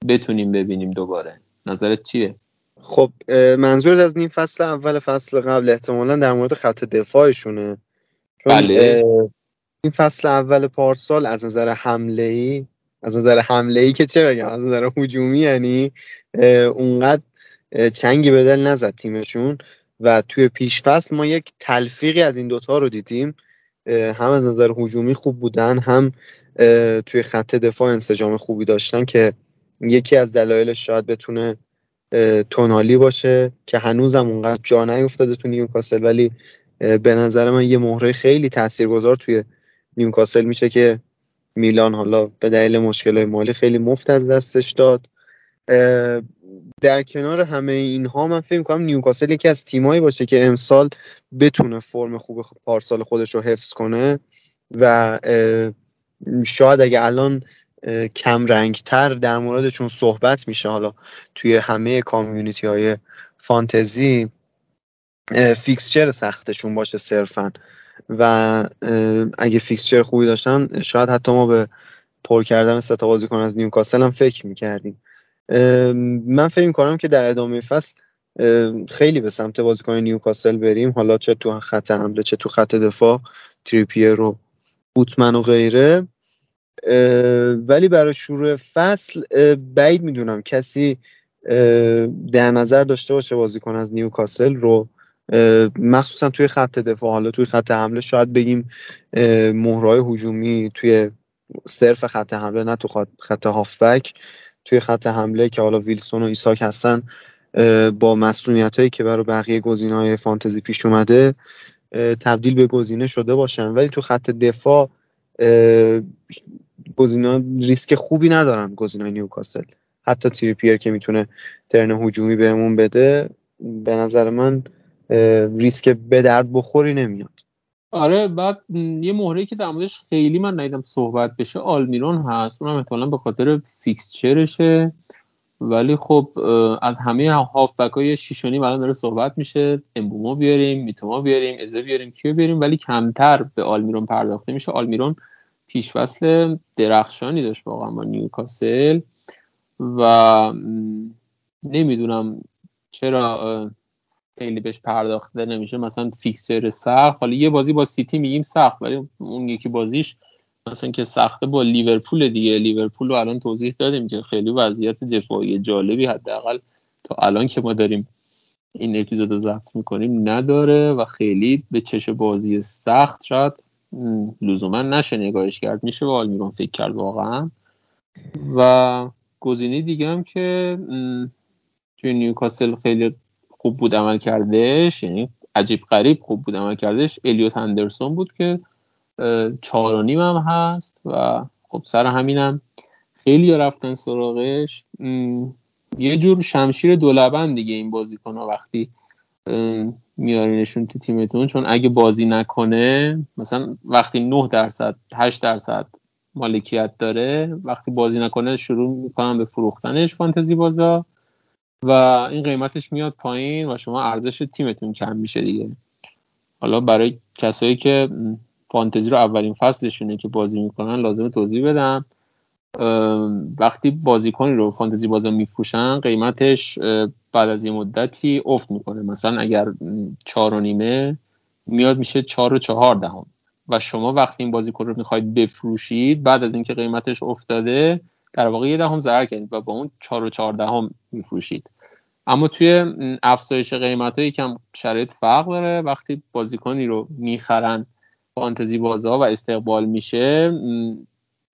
بتونیم ببینیم دوباره. نظرت چیه؟ خب منظورت از نیم فصل اول فصل قبل احتمالا در مورد خط دفاعشونه. چون بله. این فصل اول پارسال از نظر حمله ای از نظر حمله ای که چه بگم از نظر هجومی یعنی اونقدر چنگی به دل نزد تیمشون. و توی پیش فصل ما یک تلفیقی از این دوتا رو دیدیم. هم از نظر هجومی خوب بودن هم توی خط دفاع انسجام خوبی داشتن که یکی از دلایلش شاید بتونه تونالی باشه که هنوزم اونقدر جا نیفتاده تو نیوکاسل ولی به نظر من یه مهره خیلی تاثیرگذار توی نیوکاسل میشه که میلان حالا به دلیل مشکل مالی خیلی مفت از دستش داد. در کنار همه اینها من فکر می‌کنم نیوکاسل یکی از تیمایی باشه که امسال بتونه فرم خوب پارسال خودش رو حفظ کنه و شاید اگه الان کم رنگتر در موردشون صحبت میشه حالا توی همه کامیونیتی های فانتزی fixture سختشون باشه صرفا. و اگه fixture خوبی داشتن شاید حتی ما به پر کردن سه تا بازیکن از نیوکاسل هم فکر می‌کردیم. من فکر می‌کنم که در ادامه فصل خیلی به سمت بازیکن نیوکاسل بریم. حالا چه تو خط حمله چه تو خط دفاع تریپیر و بوتمن و غیره. ولی برای شروع فصل بعید می‌دونم کسی در نظر داشته باشه بازیکن از نیوکاسل رو. مخصوصا توی خط دفاع. حالا توی خط حمله شاید بگیم مهرای هجومی توی صرف خط حمله نه تو خط هافبک. توی خط حمله که حالا ویلسون و ایساک هستن با مسئولیت هایی که برای بقیه گزینه های فانتزی پیش اومده تبدیل به گزینه شده باشن. ولی تو خط دفاع گزینا ریسک خوبی ندارن گزینای نیوکاسل. حتی تریپیر که می‌تونه ترن هجومی بهمون بده به نظر من ریسک به درد بخوری نمیاد. آره بعد یه مهره که در موردش خیلی من ندیدم صحبت بشه آلمیرون هست. اونم احتمالا به خاطر فیکسچرشه ولی خب از همه هافبک های شیشونی الان داره صحبت میشه. امبومو بیاریم میتوما بیاریم ازه بیاریم کیو بیاریم. ولی کمتر به آلمیرون پرداخته میشه. آلمیرون پیش فصل درخشانی داشت واقعا با نیوکاسل. و نمی‌دونم چرا خیلی بهش پرداخته نمیشه. مثلا fixture سخت حالا یه بازی با سیتی میگیم سخت ولی اون یکی بازیش مثلا که سخته با لیورپول دیگه. لیورپول رو الان توضیح دادیم که خیلی وضعیت دفاعی جالبی حداقل تا الان که ما داریم این اپیزود رو ضبط می‌کنیم نداره و خیلی به چشم بازی سخت شاید لزوما نشه نگاهش کرد. میشه به آلمیرون فکر کرد واقعا. و گزینه دیگه هم که توی نیوکاسل خیلی خوب بود عمل کردش یعنی عجیب غریب خوب بود عمل کردش. الیوت هندرسون بود که چهار و هم هست و خب سر همینم خیلی رفتن سراغش. یه جور شمشیر دولبن دیگه این بازیکن ها وقتی میارینشون تو تیمتون. چون اگه بازی نکنه مثلا وقتی 9 درصد 8 درصد مالکیت داره وقتی بازی نکنه شروع می‌کنن به فروختنش فانتزی بازا. و این قیمتش میاد پایین و شما ارزش تیمتون کم میشه دیگه. حالا برای کسایی که فانتزی رو اولین فصلشونه که بازی می‌کنن لازم توضیح بدم. وقتی بازیکنی رو فانتزی بازا میفروشن قیمتش بعد از یه مدتی افت می‌کنه. مثلا اگر چهار و نیمه میاد میشه چهار و چهار دهم. و شما وقتی این بازیکن رو می‌خواید بفروشید بعد از اینکه قیمتش افتاده در واقع یه دهم ضرر کردید و با اون چهار و چهار دهم میفروشید. اما توی افزایش قیمت ها یکم شرایط فرق داره. وقتی بازیکنی رو می‌خرن فانتزی بازا و استقبال میشه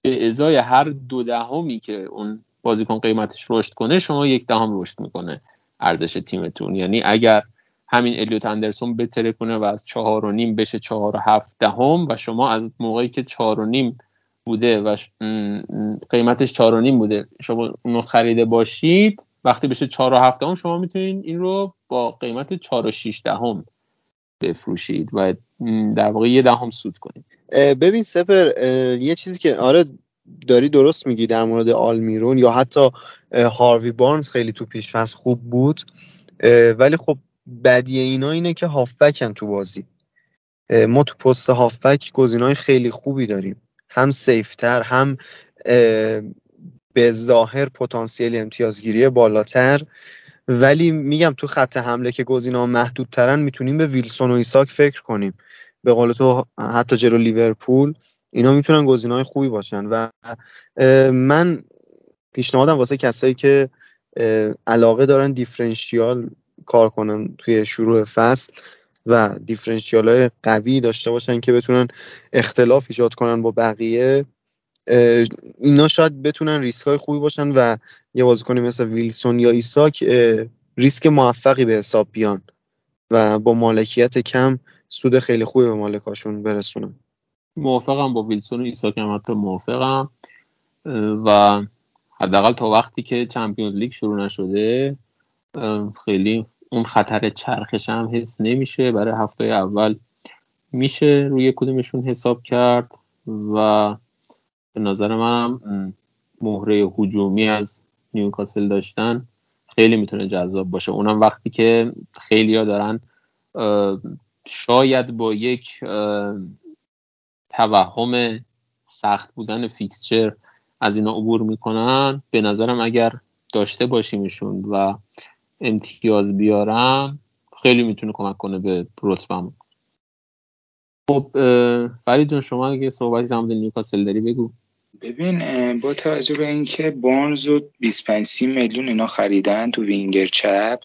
به ازای هر دو دهمی که اون بازیکن قیمتش رشد کنه شما یک دهم رشد می‌کنه ارزش تیمتون. یعنی اگر همین الیوت اندرسون بتره کنه و از چهار و نیم بشه چهار و هفت دهم و شما از موقعی که چهار و نیم بوده و قیمتش چهار و نیم بوده شما اونو خریده باشید وقتی بشه چهار و هفت دهم شما می‌تونید این رو با قیمت چهار و شیش دهم بفروشید و در واقع یه دهم سود کنید. ببین سپر یه چیزی که آره داری درست میگی در مورد آلمیرون یا حتی هاروی بارنز خیلی تو پیش خوب بود ولی خب بدی اینا اینه که هافبکن تو بازی. ما تو پست هافبک گزینای خیلی خوبی داریم. هم safe تر هم به ظاهر پتانسیل امتیازگیری بالاتر. ولی میگم تو خط حمله که گزینا محدودترن می‌تونیم به ویلسون و ایساک فکر کنیم. به قول تو حتی جلو لیورپول اینا می‌تونن گزینه‌های خوبی باشن. و من پیشنهادم واسه کسایی که علاقه دارن differential کار کنن توی شروع فصل و differential های قوی داشته باشن که بتونن اختلاف ایجاد کنن با بقیه اینا شاید بتونن ریسک های خوبی باشن و یه بازیکنی مثل ویلسون یا ایساک ریسک موفقی به حساب بیان و با مالکیت کم سود خیلی خوبی به مالکاشون برسونن. موافقم با ویلسون و ایساک هم حتی موافقم. و حداقل تا وقتی که چمپیونز لیگ شروع نشده خیلی اون خطر چرخش هم حس نمیشه. برای هفته اول میشه روی کدومشون حساب کرد و به نظر منم مهره هجومی از نیوکاسل داشتن خیلی می‌تونه جذاب باشه. اونم وقتی که خیلی ها دارن شاید با یک توهم سخت بودن fixture از اینا عبور می‌کنن به نظرم اگر داشته باشیمشون و امتیاز بیارن خیلی می‌تونه کمک کنه به رتبم خب فرید جان شما اگه صحبتی در مورد نیوکاسل داری بگو. ببین با توجه به اینکه بارنز رو 25 میلیون اینا خریدن تو وینگر چپ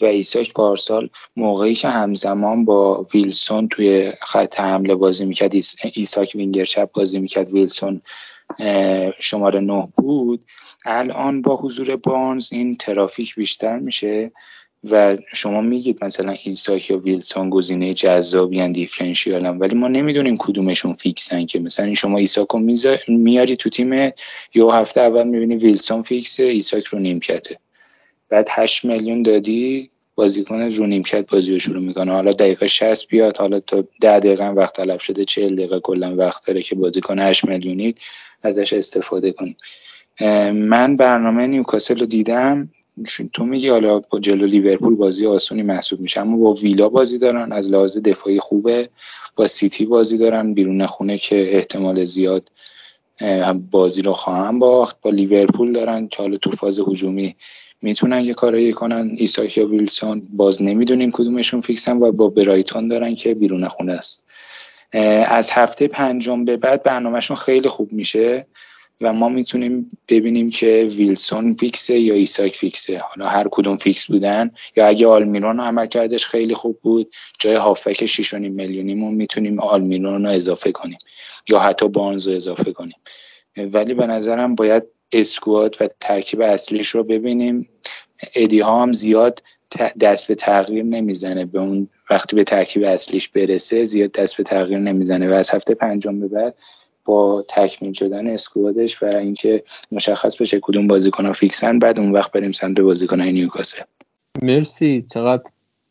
و ایساک پارسال موقعی که همزمان با ویلسون توی خط حمله بازی می‌کرد ایساک وینگر چپ بازی می‌کرد ویلسون شماره نه بود الان با حضور بارنز این ترافیک بیشتر میشه. و شما میگید مثلا ایساک یا ویلسون گزینه جذابی differential هم ولی ما نمی‌دونیم کدومشون فیکسن که. مثلا شما ایساکو میاری تو تیم یه هفته اول می‌بینی ویلسون فیکسه ایساک رو نیمکته. بعد 8 میلیون دادی بازیکن رو نیمکت بازی رو شروع می‌کنه. حالا دقیقه 60 بیاد حالا تا 10 دقیقه وقت طلب شده 40 دقیقه کلا وقت داره که بازیکن 8 میلیونی ازش استفاده کنیم من برنامه نیوکاسل رو دیدم. تو میگی حالا با جلو لیورپول بازی آسونی محسوب میشه اما با ویلا بازی دارن از لحاظ دفاعی خوبه. با سیتی بازی دارن بیرون خونه که احتمال زیاد بازی رو خواهم باخت. با لیورپول دارن که حالا تو فاز هجومی می‌تونن یه کارایی کنن. ایساک یا ویلسون باز نمی‌دونیم کدومشون فیکسن و با برایتون دارن که بیرون خونه است. از هفته پنجم به بعد برنامهشون خیلی خوب میشه. و ما می‌تونیم ببینیم که ویلسون فیکسه یا ایساک فیکسه. حالا هر کدوم فیکس بودن یا اگه آلمیرون عمل کردش خیلی خوب بود جای هافبک 6.5 میلیونیمون می‌تونیم آلمیرون رو اضافه کنیم یا حتی بانز رو اضافه کنیم. ولی به نظرم باید اسکواد و ترکیب اصلیش رو ببینیم. ادی ها هم زیاد دست به تغییر نمی‌زنه. به اون وقتی به ترکیب اصلیش برسه زیاد دست به تغییر نمی‌زنه. و از هفته پنجم به بعد با تکمیل شدن اسکوادش و اینکه مشخص بشه کدوم بازیکن فیکسن بعد اون وقت بریم سمت بازیکن نیوکاسل. مرسی. چقدر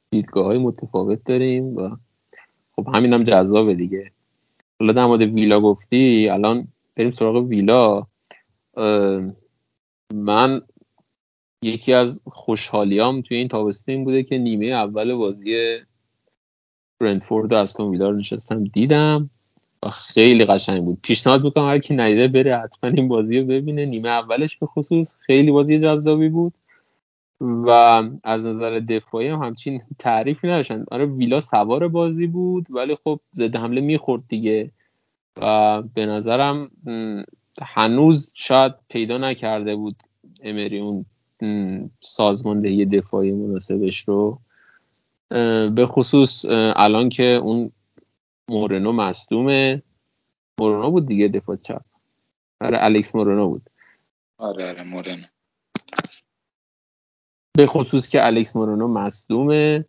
دیدگاه های متفاوت داریم و خب همین هم جذابه دیگه. حالا در مورد ویلا گفتی الان بریم سراغ ویلا. من یکی از خوشحالیام توی این تابسته این بوده که نیمه اول بازی برنتفورد و استون ویلا رو نشستم دیدم. خیلی قشنگ بود. پیشنهاد می‌کنم هر کی ندیده بره حتما این بازی رو ببینه. نیمه اولش به خصوص خیلی بازی جذابی بود و از نظر دفاعی هم همچین تعریفی نداشتن. آره ویلا سوار بازی بود ولی خب ضد حمله می‌خورد دیگه. و به نظرم هنوز شاید پیدا نکرده بود امری اون سازماندهی دفاعی مناسبش رو. به خصوص الان که اون مورنو مصدومه. مورنو بود دیگه دفاع چپ. آره الکس مورنو بود. آره آره مورنو. به خصوص که الکس مورنو مصدومه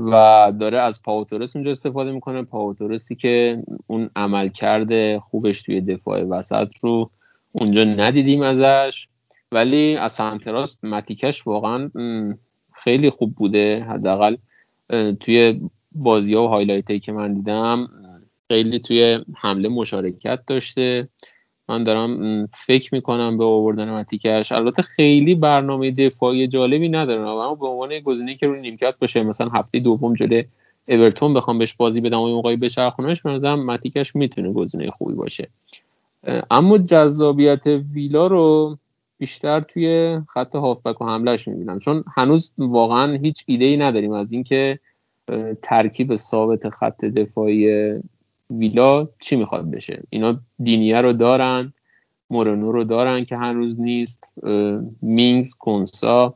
و داره از پائو تورس اونجا استفاده می‌کنه. پائو تورسی که اون عمل کرده خوبش توی دفاع وسط رو اونجا ندیدیم ازش. ولی از سمت راست متی کش واقعا خیلی خوب بوده. حداقل توی بازی ها و highlight که من دیدم خیلی توی حمله مشارکت داشته. من دارم فکر می‌کنم به آوردن متیکش. البته خیلی برنامه دفاعی جالبی ندارم اما به عنوان گزینه که روی نیمکت باشه مثلا هفته دوم جلوی اورتون بخوام بهش بازی بدم و موقعی بچرخونمش به نظرم متیکش می‌تونه گزینه خوبی باشه. اما جذابیت ویلا رو بیشتر توی خط هافبک و حملهش می‌بینم. چون هنوز واقعا هیچ ایده ای نداریم از اینکه ترکیب ثابت خط دفاعی ویلا چی می‌خواد بشه؟ اینا دینیه رو دارن مورنو رو دارن که هنوز نیست مینگز کنسا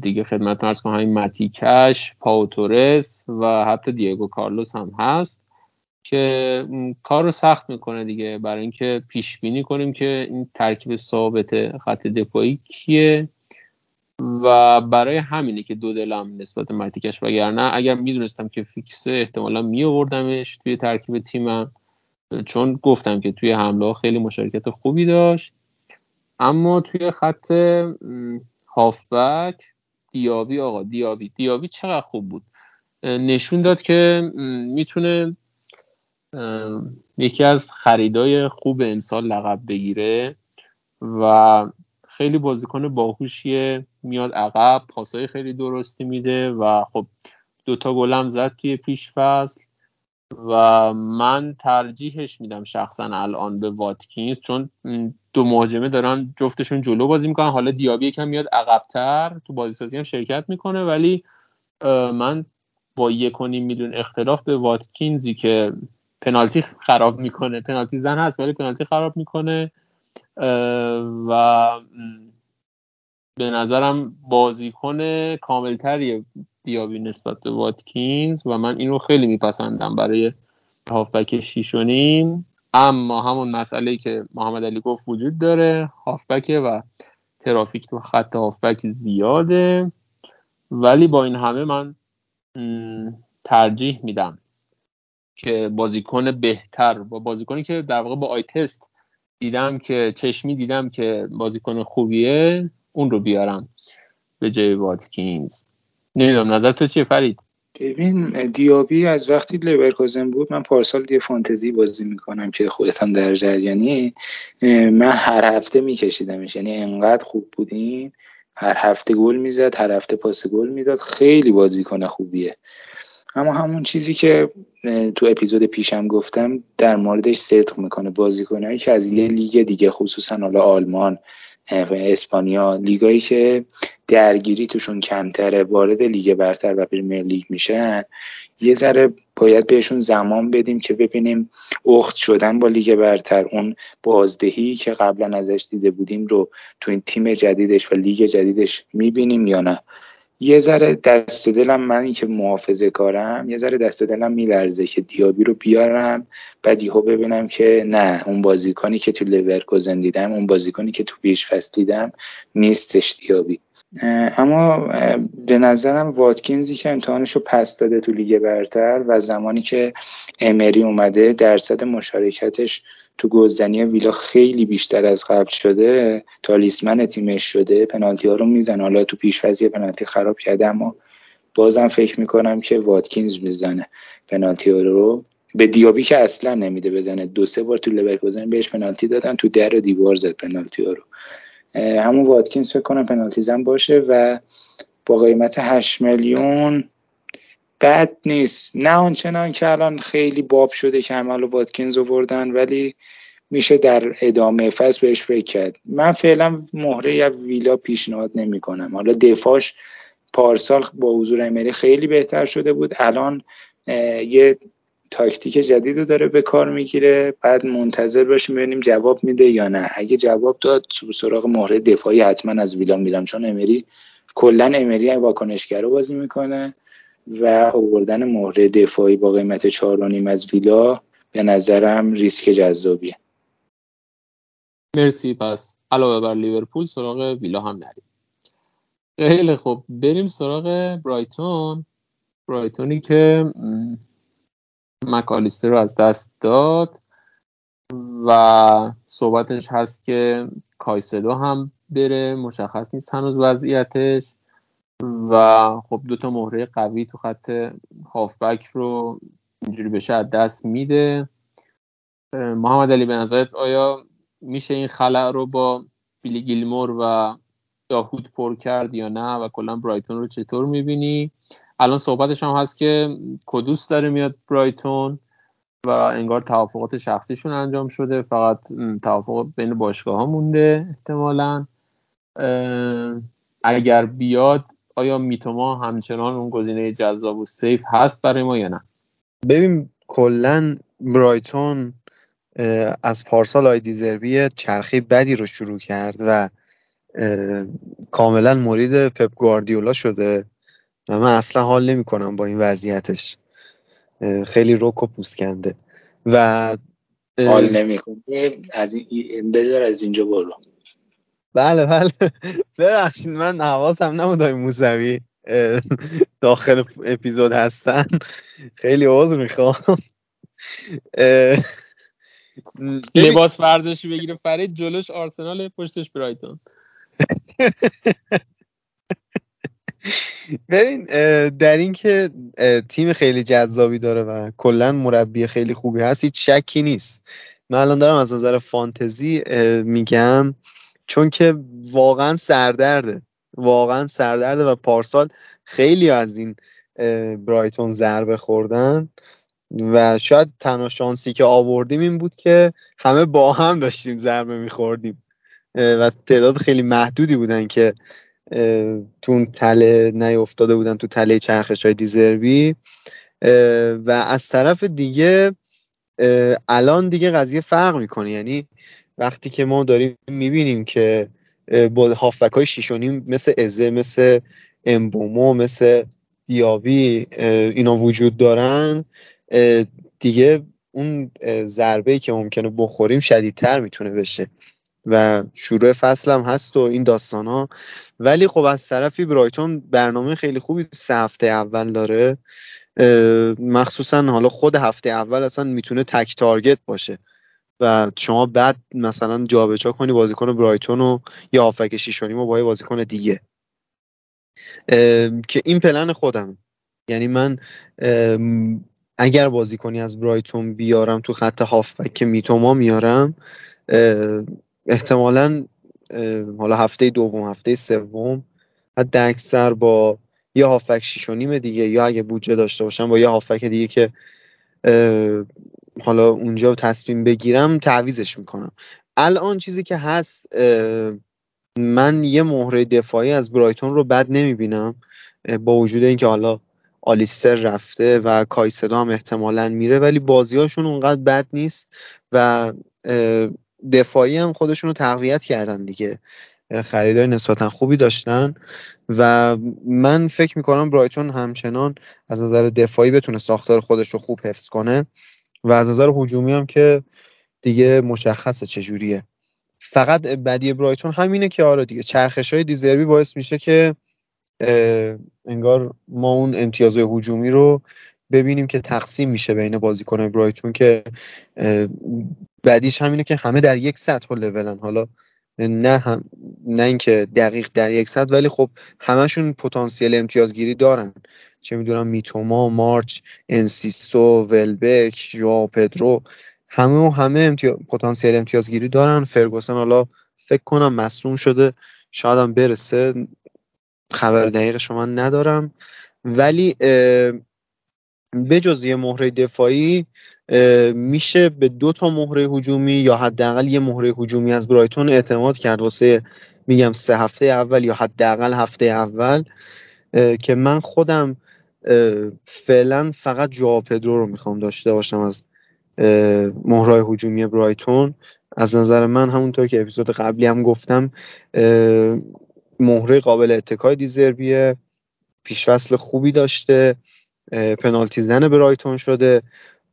دیگه خدمت ارز کنم همین متیکش پاوتورس و حتی دیگو کارلوس هم هست که کار رو سخت می‌کنه دیگه. برای اینکه پیش بینی کنیم که این ترکیب ثابت خط دفاعی کیه؟ و برای همینه که دو دلم نسبت متیکش وگرنه اگر می‌دونستم که فیکسه احتمالا میآوردمش توی ترکیب تیمم. چون گفتم که توی حمله خیلی مشارکت خوبی داشت. اما توی خط هافبک دیابی آقا دیابی دیابی چقدر خوب بود. نشون داد که می‌تونه یکی از خریدای خوب امسال لقب بگیره و خیلی بازیکن باهوشیه میاد عقب پاسای خیلی درستی میده و خب دوتا گلم زد توی پیش فصل و من ترجیحش میدم شخصا الان به واتکینز چون دو مهاجمه دارن جفتشون جلو بازی می‌کنن. حالا دیابی یکم میاد عقبتر تو بازی سازی هم شرکت می‌کنه ولی من با یک و میلیون اختلاف به واتکینزی که پنالتی خراب می‌کنه. پنالتی زن هست ولی پنالتی خراب می‌کنه و به نظرم بازیکن کاملتری دیابی نسبت به واتکینز و من اینو خیلی میپسندم برای هافبک شیشونیم اما همون مسئله که محمد علی گفت وجود داره هافبکه و ترافیک تو خط هافبک زیاده. ولی با این همه من ترجیح میدم که بازیکن بهتر با بازیکنی که در واقع با آی تست دیدم که چشمی دیدم که بازیکن خوبیه اون رو بیارم به جای واتکینز. نمی‌دونم نظر تو چیه فرید؟ ببین دیابی از وقتی لیورکوزن بود من پارسال دیگه فانتزی بازی می‌کنم که خودت هم در جریانی من هر هفته میکشیدمش. یعنی انقدر خوب بودین هر هفته گل می‌زد هر هفته پاس گل می‌داد. خیلی بازیکن خوبیه. اما همون چیزی که تو اپیزود پیشم گفتم در موردش صدق می‌کنه بازیکنهایی که از یه لیگ دیگه خصوصا حالا آلمان. اسپانیا لیگایی که درگیری توشون کمتره وارد لیگ برتر و پریمیر لیگ میشن. یه ذره باید بهشون زمان بدیم که ببینیم اخت شدن با لیگ برتر اون بازدهی که قبلا ازش دیده بودیم رو تو این تیم جدیدش و لیگ جدیدش می‌بینیم یا نه. یه ذره دست دلم من این که محافظه کارم یه ذره دست دلم میلرزه که دیابی رو بیارم. بعد یهو ببینم که نه اون بازیکنی که تو لورکوزن دیدم اون بازیکنی که تو پیش فست دیدم نیستش دیابی. اما به نظرم واتکینزی که امتحانش رو پس داده تو لیگ برتر و زمانی که امری اومده درصد مشارکتش تو گلزنی ویلا خیلی بیشتر از قبل شده. تالیسمن تیمش شده پنالتی ها رو می‌زنه. حالا تو پیشوزی پنالتی خراب کرده اما بازم فکر می‌کنم که واتکینز می‌زنه پنالتی ها رو. به دیابی که اصلا نمیده بزنه. دو سه بار تو لورکوزن بهش پنالتی دادن تو در دیوار زد پنالتی ها رو. همون واتکینز فکر کنم پنالتی زن باشه و با قیمت 8 میلیون بد نیست. نه آنچنان که الان خیلی باب شده که عمل واتکینز رو بردن ولی میشه در ادامه فصل بهش فکر کرد. من فعلا مهره یا ویلا پیشنهاد نمی کنم حالا دفاعش پارسال با حضور امری خیلی بهتر شده بود. الان یه تاکتیک جدید رو داره به کار می‌گیره. بعد منتظر باشیم ببینیم جواب میده یا نه. اگه جواب داد سراغ مهره دفاعی حتما از ویلا میرم. چون امری کلا امری واکنشگر رو بازی می‌کنه. و آوردن مهره دفاعی با قیمت چهار از ویلا به نظرم ریسک جذابیه. مرسی. پس علاوه بر لیورپول سراغ ویلا هم نریم. خیلی خب بریم سراغ برایتون. برایتونی که مکالیستر رو از دست داد و صحبتش هست که کایسدو هم بره. مشخص نیست هنوز وضعیتش. و خب دوتا مهره قوی تو خط هافبک رو اینجوری بشه از دست میده. محمد علی به نظرت آیا میشه این خلع رو با بیلی گیلمور و داهود پر کرد یا نه و کلا برایتون رو چطور می‌بینی؟ الان صحبتش هم هست که کدوس داره میاد برایتون و انگار توافقات شخصیشون انجام شده. فقط توافق بین باشگاه ها مونده احتمالا. اگر بیاد آیا میتوما همچنان اون گزینه جذاب و سیف هست برای ما یا نه؟ ببین کلا برایتون از پارسال آی دیزربی چرخی بدی رو شروع کرد و کاملا مرید پپ گواردیولا شده و من اصلا حال نمی کنم با این وضعیتش. خیلی روک و پوست کنده و حال نمی از این بذار از اینجا برو. بله بله. ببخشید من حواسم نبود های موسوی داخل اپیزود هستن. خیلی عضو می‌خوام. لباس ورزشی بگیره فرید جلوش آرسنال پشتش برایتون. ببین در اینکه تیم خیلی جذابی داره و کلا مربی خیلی خوبی هست هیچ شکی نیست. من الان دارم از نظر فانتزی میگم چون که واقعا سردرده. واقعا سردرده و پارسال خیلی از این برایتون ضربه خوردن و شاید تنها شانسی که آوردیم این بود که همه با هم داشتیم ضربه میخوردیم. و تعداد خیلی محدودی بودن که تو اون تله نیافتاده بودن تو تله چرخش های دیزربی و از طرف دیگه الان دیگه قضیه فرق می‌کنه. یعنی وقتی که ما داریم می‌بینیم که با هافبک های شیشونیم مثل ازه مثل امبومو مثل دیابی اینا وجود دارن دیگه اون ضربه که ممکنه بخوریم شدیدتر می‌تونه بشه. و شروع فصل هم هست و این داستان ها ولی خب از طرفی برایتون برنامه خیلی خوبی سه هفته اول داره. مخصوصا حالا خود هفته اول اصلا می‌تونه تک تارگت باشه. و شما بعد مثلا جابجا کنی بازیکن برایتون و یا هافک شیشونی با یه بازیکن دیگه. که این پلن خودم. یعنی من اگر بازیکنی از برایتون بیارم تو خط هافک که میتوما میارم احتمالا حالا هفته دوم هفته سوم حد اکثر با یه هافک شیش و نیم دیگه یا اگه بودجه داشته باشم با یه هافک دیگه که حالا اونجا تصمیم بگیرم تعویزش می‌کنم. الان چیزی که هست من یه مهره دفاعی از برایتون رو بد نمی‌بینم با وجود اینکه حالا آلیستر رفته و کایسدو هم احتمالا میره ولی بازیهاشون اونقدر بد نیست و دفاعی هم خودشون رو تقویت کردن دیگه. خریدای نسبتا خوبی داشتن و من فکر می‌کنم برایتون همچنان از نظر دفاعی بتونه ساختار خودش رو خوب حفظ کنه. و از نظر هجومی هم که دیگه مشخصه چجوریه. فقط بدی برایتون همینه که آره دیگه چرخش های دیزربی باعث میشه که انگار ما اون امتیازهای هجومی رو ببینیم که تقسیم میشه بین بازیکن برایتون که بعدیش همینه که همه در یک سطح و لولن. حالا نه هم نه اینکه دقیق در یک سطح ولی خب همشون پتانسیل امتیازگیری دارن. چه می‌دونم میتوما مارچ انسیستو ولبک یا پدرو همه و همه امتیاز، پتانسیل امتیازگیری دارن. فرگوسن حالا فکر کنم مصوم شده. شاید هم برسه. خبر دقیق شما ندارم. ولی بجز یه مهره دفاعی میشه به دو تا مهره هجومی یا حداقل یه مهره هجومی از برایتون اعتماد کرد واسه میگم سه هفته اول یا حداقل هفته اول. که من خودم فعلا فقط جوا پدرو رو می‌خوام داشته باشم از مهرای هجومی برایتون. از نظر من همونطور که اپیزود قبلی هم گفتم مهره قابل اتکای دیزربیه پیشفصل خوبی داشته پنالتی زن برایتون شده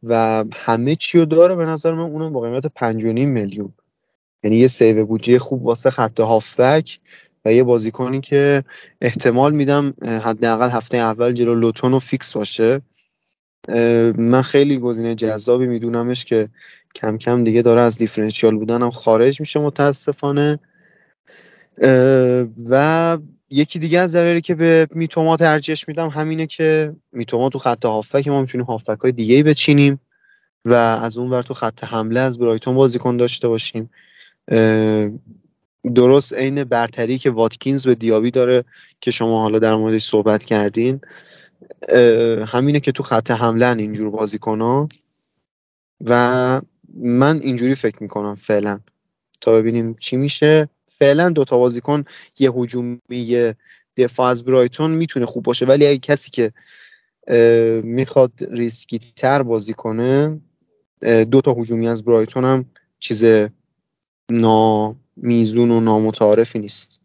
و همه چی رو داره به نظر من اونم با قیمت 5.5 میلیون. یعنی یه save بودجه خوب واسه خط هافبک. و یه بازیکنی که احتمال میدم حداقل هفته اول جلو لوتونه و فیکس باشه. من خیلی گزینه جذابی میدونمش که کم کم دیگه داره از differential بودنم خارج میشه متاسفانه. و یکی دیگه از ضرری که به میتوما ترجیحش میدم همینه که میتوما تو خط هافبک ما می‌تونیم هافبک های دیگه بچینیم و از اون ور تو خط حمله از برایتون بازیکن داشته باشیم. درست عین برتری که واتکینز به دیابی داره که شما حالا در موردش صحبت کردین همینه که تو خط حمله اینجور بازیکن ها و من اینجوری فکر می‌کنم فعلا. تا ببینیم چی میشه. فعلا دوتا بازیکن یه هجومی یه دفاع از برایتون می‌تونه خوب باشه. ولی اگه کسی که می‌خواد ریسکی تر بازی کنه دو تا هجومی از برایتون هم چیز نامیزون و نامتعارفی نیست.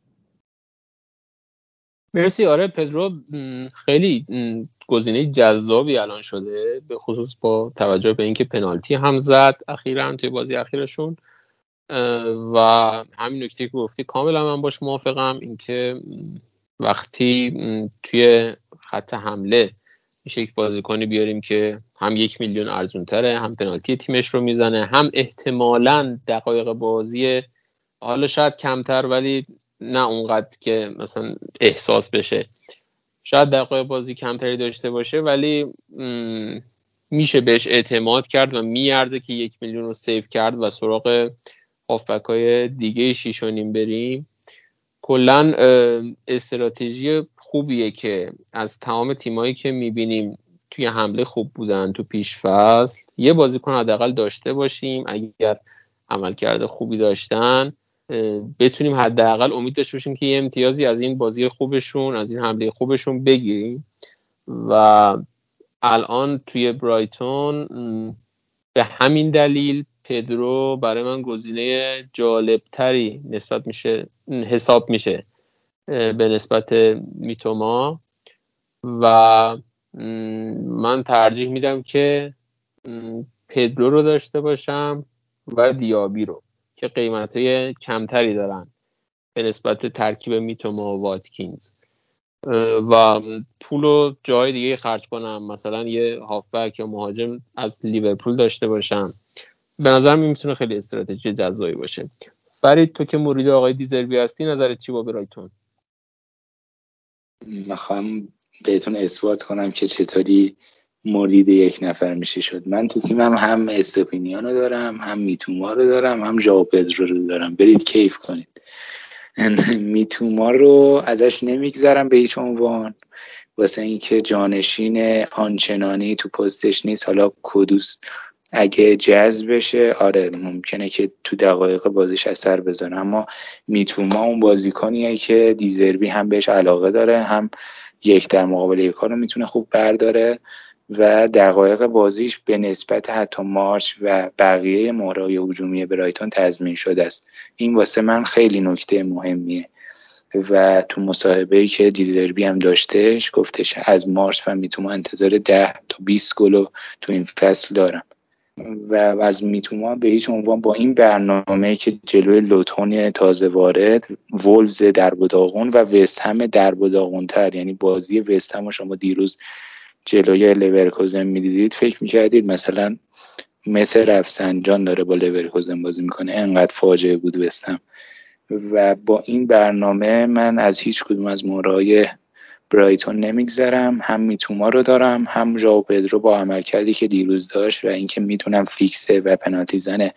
مرسی آره پدرو. خیلی گزینه جذابی الان شده به خصوص با توجه به اینکه پنالتی هم زد اخیرا توی بازی اخیرشون. و همین نکته که گفتی کاملا من باش موافقم. اینکه وقتی توی خط حمله میشه یک بازیکنی بیاریم که هم یک میلیون ارزون تره هم پنالتی تیمش رو می‌زنه هم احتمالا دقایق بازی حالا شاید کمتر ولی نه اونقدر که مثلا احساس بشه. شاید دقایق بازی کمتری داشته باشه ولی میشه بهش اعتماد کرد و میارزه که یک میلیون رو سیف کرد و سراغ هافبک های دیگه شیش بریم. کلا استراتژی خوبیه که از تمام تیمایی که می‌بینیم توی حمله خوب بودن تو پیش فصل یه بازیکن حداقل داشته باشیم اگر عملکرد خوبی داشتن. بتونیم حداقل امید داشته باشیم که یه امتیازی از این بازی خوبشون از این حمله خوبشون بگیریم. و الان توی برایتون به همین دلیل پدرو برای من گزینه جالبتری نسبت میشه حساب میشه به نسبت میتوما. و من ترجیح میدم که پدرو رو داشته باشم و دیابی رو. که قیمت های کمتری دارن به نسبت ترکیب میتوما و واتکینز. و پول رو جای دیگه خرج کنم. مثلا یه هافبک یا مهاجم از لیورپول داشته باشم. به نظرم می‌تونه خیلی استراتژی جذابی باشه. فرید تو که مرید آقای دیزربی هستی نظرت چی با برایتون؟ می‌خوام بهتون اثبات کنم که چطوری مرید یک نفر میشه شد. من تو تیمم هم استوپینیان رو دارم هم میتوما رو دارم هم ژائو پدرو رو دارم. برید کیف کنید. میتوما رو ازش نمیگذرم به هیچ عنوان. واسه اینکه جانشین آنچنانی تو پستش نیست. حالا کدوس اگه جذب بشه آره ممکنه که تو دقایق بازیش اثر بذاره. اما میتوما اون بازیکنیه که دیزربی هم بهش علاقه داره هم یک در مقابل یک رو می‌تونه خوب برداره. و دقایق بازیش به نسبت حتی مارش و بقیه مهرهای هجومی برایتون تضمین شده است. این واسه من خیلی نکته مهمیه و تو مصاحبه که دیزربی هم داشتش گفتش از مارش و میتوما انتظار ده تا 20 گلو تو این فصل دارم. و از میتوما به هیچ عنوان با این برنامه که جلوی لوتون تازه وارد وولز در و وست هم در تر یعنی بازی وست هم شما دیروز جلوی لورکوزن می‌دیدید؟ فکر می‌کردید مثلا مثل رفسنجان داره با لورکوزن بازی می‌کنه انقدر فاجعه بود وستم و با این برنامه من از هیچ کدوم از مورای برایتون نمیگذرم. هم میتوما رو دارم هم ژائو پدرو با عملکردی که دیروز داشت و اینکه می‌تونم فیکسه و پنالتی زنه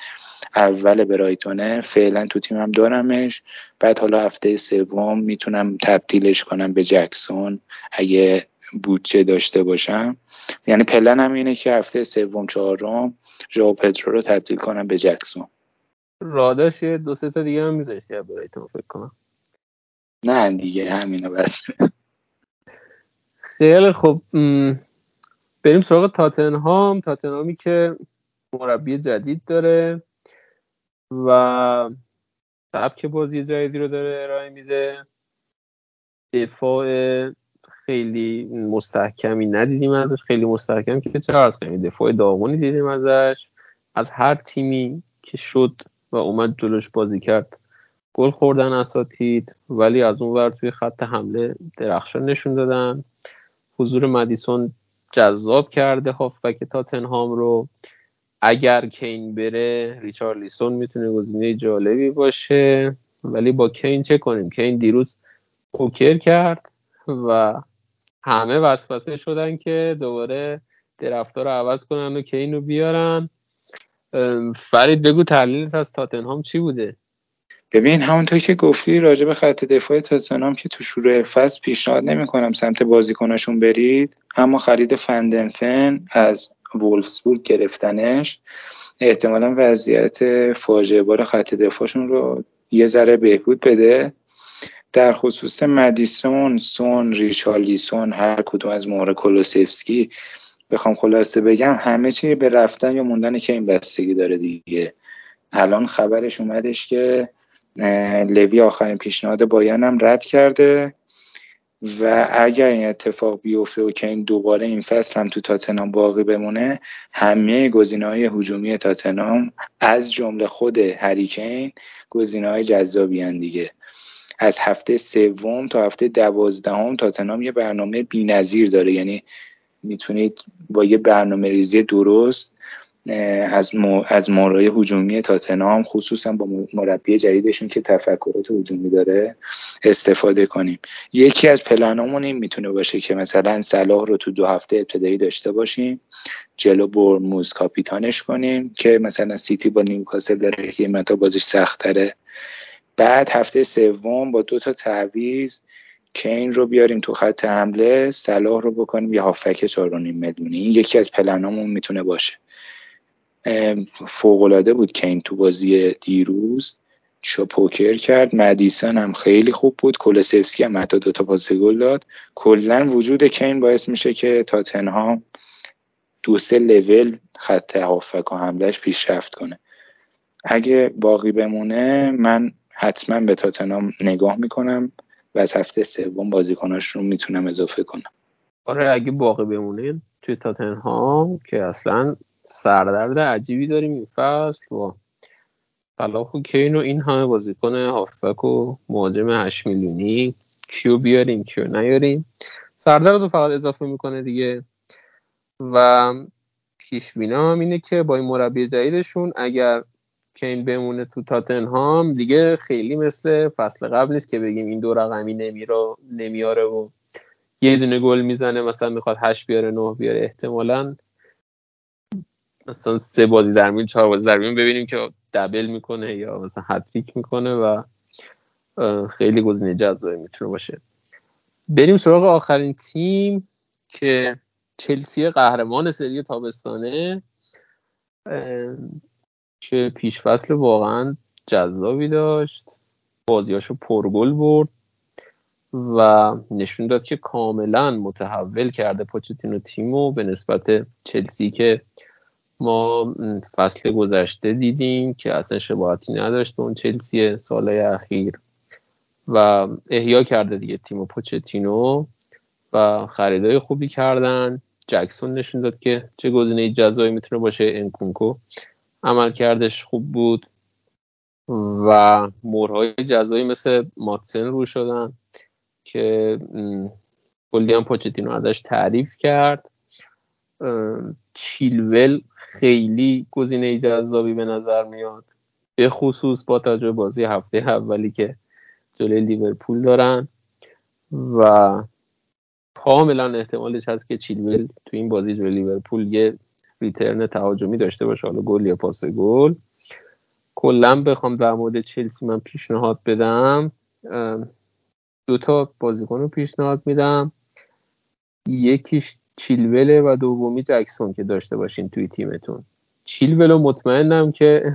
اول برایتونه فعلا تو تیمم دارمش. بعد حالا هفته سوم می‌تونم تبدیلش کنم به جکسون. اگه بودجه داشته باشم. یعنی پلن هم اینه که هفته سوم چهارم ژائو پدرو رو تبدیل کنم به جکسون. راداش دو سه تا دیگه هم میذاشتی برایتون فکر کنم. نه دیگه همینو بس. خیلی خب بریم سراغ تاتنهام. تاتنهامی که مربی جدید داره و سبک بازی جدیدی رو داره ارائه میده. دفاع خیلی مستحکمی ندیدیم ازش خیلی مستحکم که چه از کنیم دفاع داغونی دیدیم ازش. از هر تیمی که شد و اومد جلوش بازی کرد گل خوردن اساتید ولی از اون ور توی خط حمله درخشان نشون دادن. حضور مدیسون جذاب کرده هافبک تاتنهام رو. اگر کین بره ریچارلیسون می‌تونه گزینه جالبی باشه. ولی با کین چه کنیم؟ کین دیروز پوکر کرد و همه وسوسه شدن که دوباره درفتا رو عوض کنن و کین رو بیارن. فرید بگو تحلیلت از تاتنهام چی بوده؟ ببین همونطور که گفتی راجع به خط دفاع تاتنهام که تو شروع فصل پیشنهاد نمی‌کنم سمت بازیکناشون برید. اما خرید فندنفن از وولفسبورگ گرفتنش. احتمالا وضعیت فاجعه بار خط دفاعشون رو یه ذره بهبود بده. در خصوص مدیسون سون ریچارلیسون هر کدوم از مهر کولوسفسکی بخوام خلاصه بگم همه چی به رفتن یا موندن که این بستگی داره دیگه. الان خبرش اومدش که لوی آخرین پیشنهاد بایان هم رد کرده و اگر این اتفاق بیفته و که این دوباره این فصل هم تو تاتنام باقی بمونه همه گزینه های هجومی تاتنام از جمله خود هریکین گزینه های جذابی دیگه. از هفته سوم تا هفته دوازدهم تاتنام یه برنامه بی‌نظیر داره. یعنی می‌تونید با یه برنامه ریزی درست از مو، از مورای هجومی تاتنام خصوصا با مربی جدیدشون که تفکرات هجومی داره استفاده کنیم. یکی از پلنامون این می‌تونه باشه که مثلا صلاح رو تو دو هفته ابتدایی داشته باشیم جلو برموز کاپیتانش کنیم که مثلا سیتی با نیوکاسل داره که متا بازیش سخت تره بعد هفته سوم با دو تا تعویض کین رو بیاریم تو خط حمله صلاح رو بکنیم یه هافک 4.5 میلیونی این یکی از پلنامون می‌تونه باشه. فوقالعاده بود کین تو بازی دیروز. چو پوکر کرد. مدیسن هم خیلی خوب بود. کولسفسکی هم حتی دوتا پاس گل داد. کلا وجود کین باعث میشه که تاتنهام دو سه لول خط هافک و حملهش پیشرفت کنه. اگه باقی بمونه من حتما به تاتنهام نگاه می‌کنم و از هفته سوم بازیکناش رو می‌تونم اضافه کنم. آره اگه باقی بمونه توی تاتنهام که اصلا سردرد عجیبی داریم این فصل با صلاح و کین و این همه بازیکن هافبک و مهاجم 8 میلیونی. کیو بیاریم کیو نیاریم؟ سردرد رو فقط اضافه می‌کنه دیگه. و پیش هم اینه که با این مربی جدیدشون اگر کین بمونه تو تاتنهام دیگه خیلی مثل فصل قبل نیست که بگیم این دو رقمی نمیره نمیاره و یه دونه گل می‌زنه مثلا می‌خواد هشت بیاره نه بیاره احتمالا. مثلا سه بازی در میون چهار بازی در میون ببینیم که دبل می‌کنه یا مثلا هتریک می‌کنه و خیلی گزینه جذابی می‌تونه باشه. بریم سراغ آخرین تیم که چلسی قهرمان سری تابستانه. که پیش فصل واقعا جذابی داشت. بازیاشو پرگل برد و نشون داد که کاملا متحول کرده پوچتینو تیمو به نسبت چلسی که ما فصل گذشته دیدیم که اصلا شباهتی نداشت اون چلسی سالهای اخیر و احیا کرده دیگه تیم پوچتینو و خریدای خوبی کردن. جکسون نشون داد که چه گزینه جزایی می‌تونه باشه. انکونکو عمل کردش خوب بود و مورهای جزایی مثل ماتسن رو شدن که کلی هم پوچتینو ازش تعریف کرد. چیلول خیلی گزینه جذابی به نظر میاد به خصوص با توجه بازی هفته اولی که جلوی لیورپول دارن و کاملا احتمالش هست که چیلول تو این بازی جلوی لیورپول یه ریترن تهاجمی داشته باشه. حالا گل یا پاس گل. کلا بخوام در مورد چلسی من پیشنهاد بدم. دو تا بازیکن رو پیشنهاد میدم. یکیش چیلوله و دومی جکسون که داشته باشین توی تیمتون. چیلول رو مطمئنم که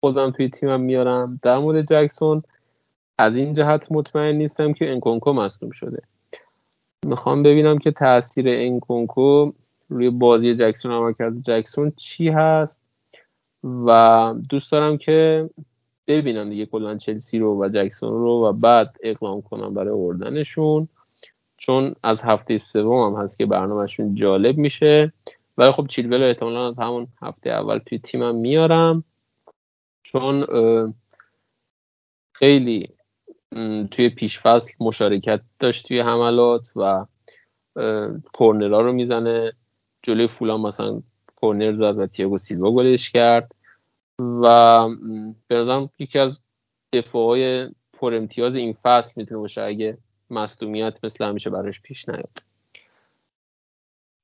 خودم توی تیمم میارم. در مورد جکسون از این جهت مطمئن نیستم که انکونکو مصنوم شده. می‌خوام ببینم که تاثیر انکونکو روی بازی جکسون عمل کرده جکسون چی هست؟ و دوست دارم که ببینم دیگه کلا چلسی رو و جکسون رو و بعد اقدام کنم برای اوردنشون چون از هفته سوم هم هست که برنامهشون جالب میشه. ولی خب چیلول احتمالا از همون هفته اول توی تیمم میارم. چون خیلی توی پیش فصل مشارکت داشت توی حملات و کورنرا رو می‌زنه. جلوی فولان مثلا کورنر زد و تیاگو سیلوا گلش کرد و به نظرم یکی از دفاعهای پر امتیاز این فصل می‌تونه باشه اگه مصدومیت مثل همیشه براش پیش نیاد.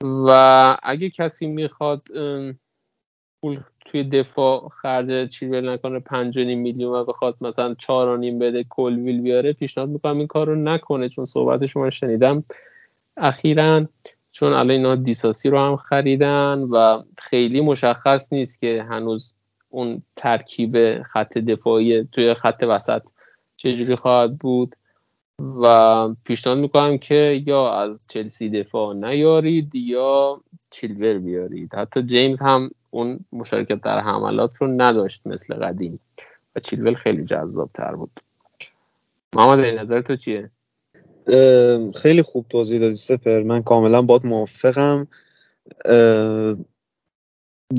و اگه کسی می‌خواد پول توی دفاع خرج چیلول نکنه پنج میلیون و بخواد مثلا چهار نیم بده کلویل بیاره پیشنهاد می‌کنم این کار رو نکنه چون صحبت شما شنیدم. اخیرا چون الان اینا دیساسی رو هم خریدن و خیلی مشخص نیست که هنوز اون ترکیب خط دفاعی توی خط وسط چجوری خواهد بود. و پیشنهاد می‌کنم که یا از چلسی دفاع نیارید یا چیلور بیارید. حتی جیمز هم اون مشارکت در حملات رو نداشت مثل قدیم و چیلول خیلی جذاب تر بود. محمد نظر تو چیه؟ خیلی خوب توضیح دادی سپر. من کاملا باد موافقم.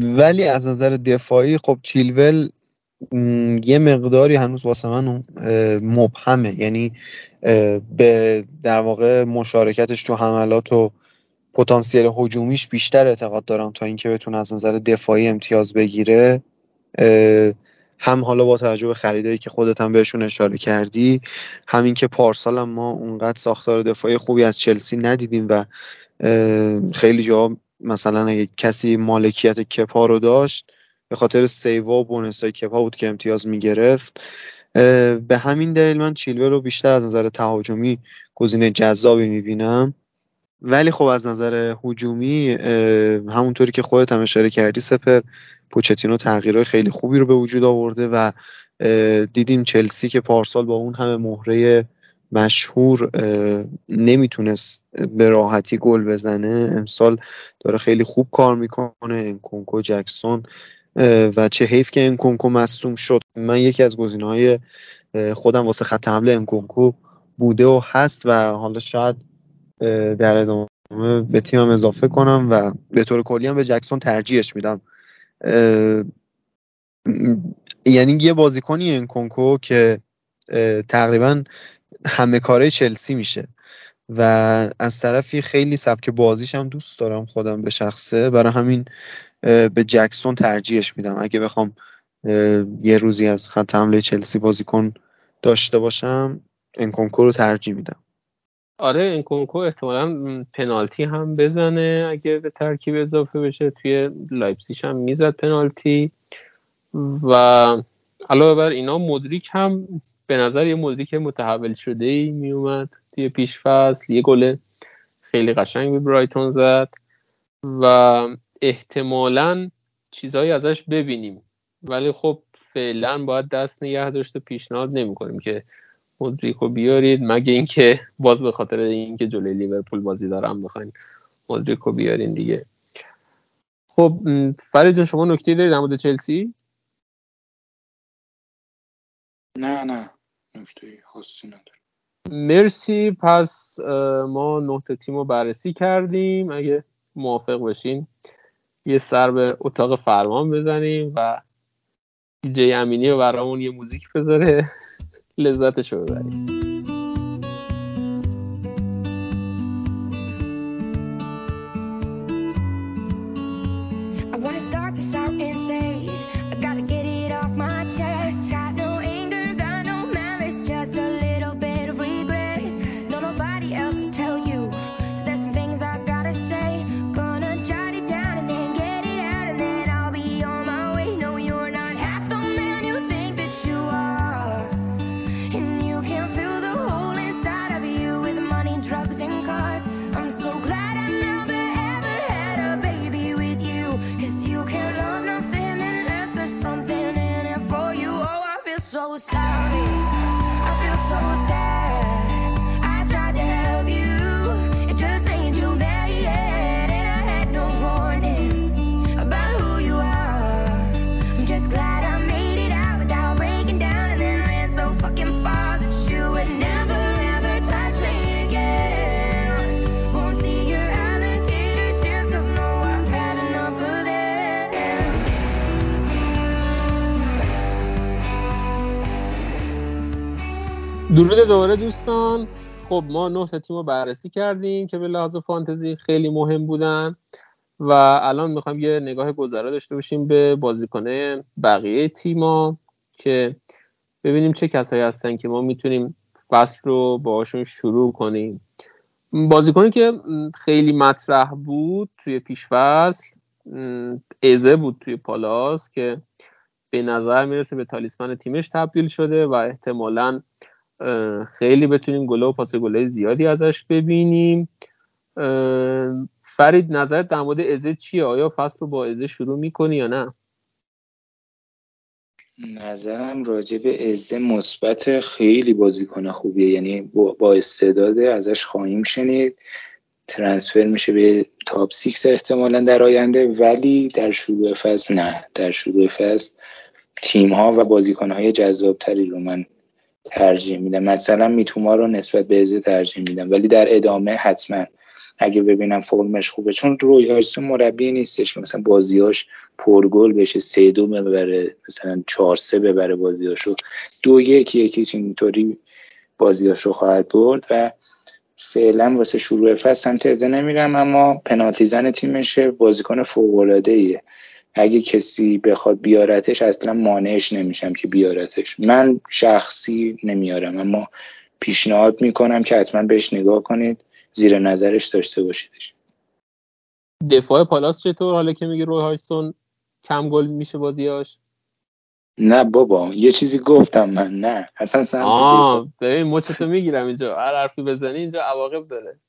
ولی از نظر دفاعی خب چیلول یه مقداری هنوز واسه من مبهمه. یعنی به در واقع مشارکتش تو حملات و پتانسیل هجومیش بیشتر اعتقاد دارم تا اینکه بتونه از نظر دفاعی امتیاز بگیره. هم حالا با توجه به خریدایی که خودت هم بهشون اشاره کردی همین که پارسال ما اونقدر ساختار دفاعی خوبی از چلسی ندیدیم و خیلی جا مثلا اگه کسی مالکیت کپا رو داشت به خاطر سیوا و بونستای کپا بود که امتیاز می‌گرفت. به همین دلیل من چیلوه رو بیشتر از نظر تهاجمی گزینه جذابی می‌بینم. ولی خب از نظر هجومی همونطوری که خودت هم اشاره کردی سپر پوچتینو تغییرهای خیلی خوبی رو به وجود آورده و دیدیم چلسی که پارسال با اون همه مهره مشهور نمی‌تونست به راحتی گل بزنه. امسال داره خیلی خوب کار می‌کنه. انکونکو جکسون و چه حیف که انکونکو مصوم شد. من یکی از گزینه های خودم واسه خط حمله انکونکو بوده و هست و حالا شاید در ادامه به تیمم اضافه کنم و به طور کلی هم به جکسون ترجیحش میدم. یعنی یه بازیکنی انکونکو که تقریبا همه کاره چلسی میشه و از طرفی خیلی سبک بازیش هم دوست دارم خودم به شخصه. برای همین به جکسون ترجیحش میدم. اگه بخوام یه روزی از خط حمله چلسی بازیکن داشته باشم انکونکو رو ترجیح میدم. آره انکونکو احتمالا پنالتی هم بزنه اگه به ترکیب اضافه بشه. توی لایپزیگش هم می‌زد پنالتی. و علاوه بر اینا مدریک هم به نظر یه مدریک متحول شده ای میومد توی پیش فصل. یه گل خیلی قشنگ به برایتون زد. و احتمالا چیزهایی ازش ببینیم. ولی خب فعلا باید دست نگه داشته پیشنهاد نمی‌کنیم که مدریکو بیارید. مگه اینکه باز به خاطر اینکه جلوی لیورپول بازی دارم بخواین مدریکو بیارین دیگه. خب فرید جان شما نکته دارید در مورد چلسی؟ نه نه. نکته خاصی نداره مرسی. پس ما نقطه تیم رو بررسی کردیم. اگه موافق باشین یه سر به اتاق فرمان بزنیم و دیجی امینی برامون یه موزیک بذاره. لذتش رو ببریم درود دوباره دوستان. خب ما نه تیم رو بررسی کردیم که به لحاظ فانتزی خیلی مهم بودن و الان می‌خوایم یه نگاه گذرا داشته باشیم به بازیکنه بقیه تیما که ببینیم چه کسایی هستن که ما می‌تونیم فصل رو باشون شروع کنیم. بازیکنی که خیلی مطرح بود توی پیش فصل ازه بود توی پالاس که به نظر می‌رسه به talisman تیمش تبدیل شده و احتمالاً خیلی بتونیم گل و پاس گل زیادی ازش ببینیم. فرید نظرت در مورد ازه چیه؟ آیا فصل رو با ازه شروع می‌کنی یا نه؟ نظرم راجع به ازه مثبت خیلی بازیکن خوبیه. یعنی با استعداده ازش خواهیم شنید. transfer میشه به top six احتمالا در آینده ولی در شروع فصل نه. در شروع فصل تیم ها و بازیکن های جذاب تری رو من ترجیح میدم. مثلا میتوما رو نسبت به ازه ترجیح میدم. ولی در ادامه حتما اگه ببینم فرمش خوبه. چون روی هایسون مربی نیستش که مثلا بازیاش پرگل بشه سه دو ببره مثلا چهار سه ببره بازیاشو دو یک یکی اینطوری بازیاشو خواهد برد و فعلا واسه شروع فصل سمت ازه نمیرم اما پنالتی زن تیمشه بازیکن فوق ایه اگه کسی بخواد بیارتش اصلا مانعش نمیشم که بیارتش. من شخصی نمیارم اما پیشنهاد می‌کنم که حتما بهش نگاه کنید زیر نظرش داشته باشیدش. دفاع پالاس چطور؟ حالا که میگه روی هایستون کم گل میشه بازیاش. نه بابا یه چیزی گفتم من نه. اصلا سمت ببین مچتو می‌گیرم اینجا. هر حرفی بزنی اینجا عواقب داره.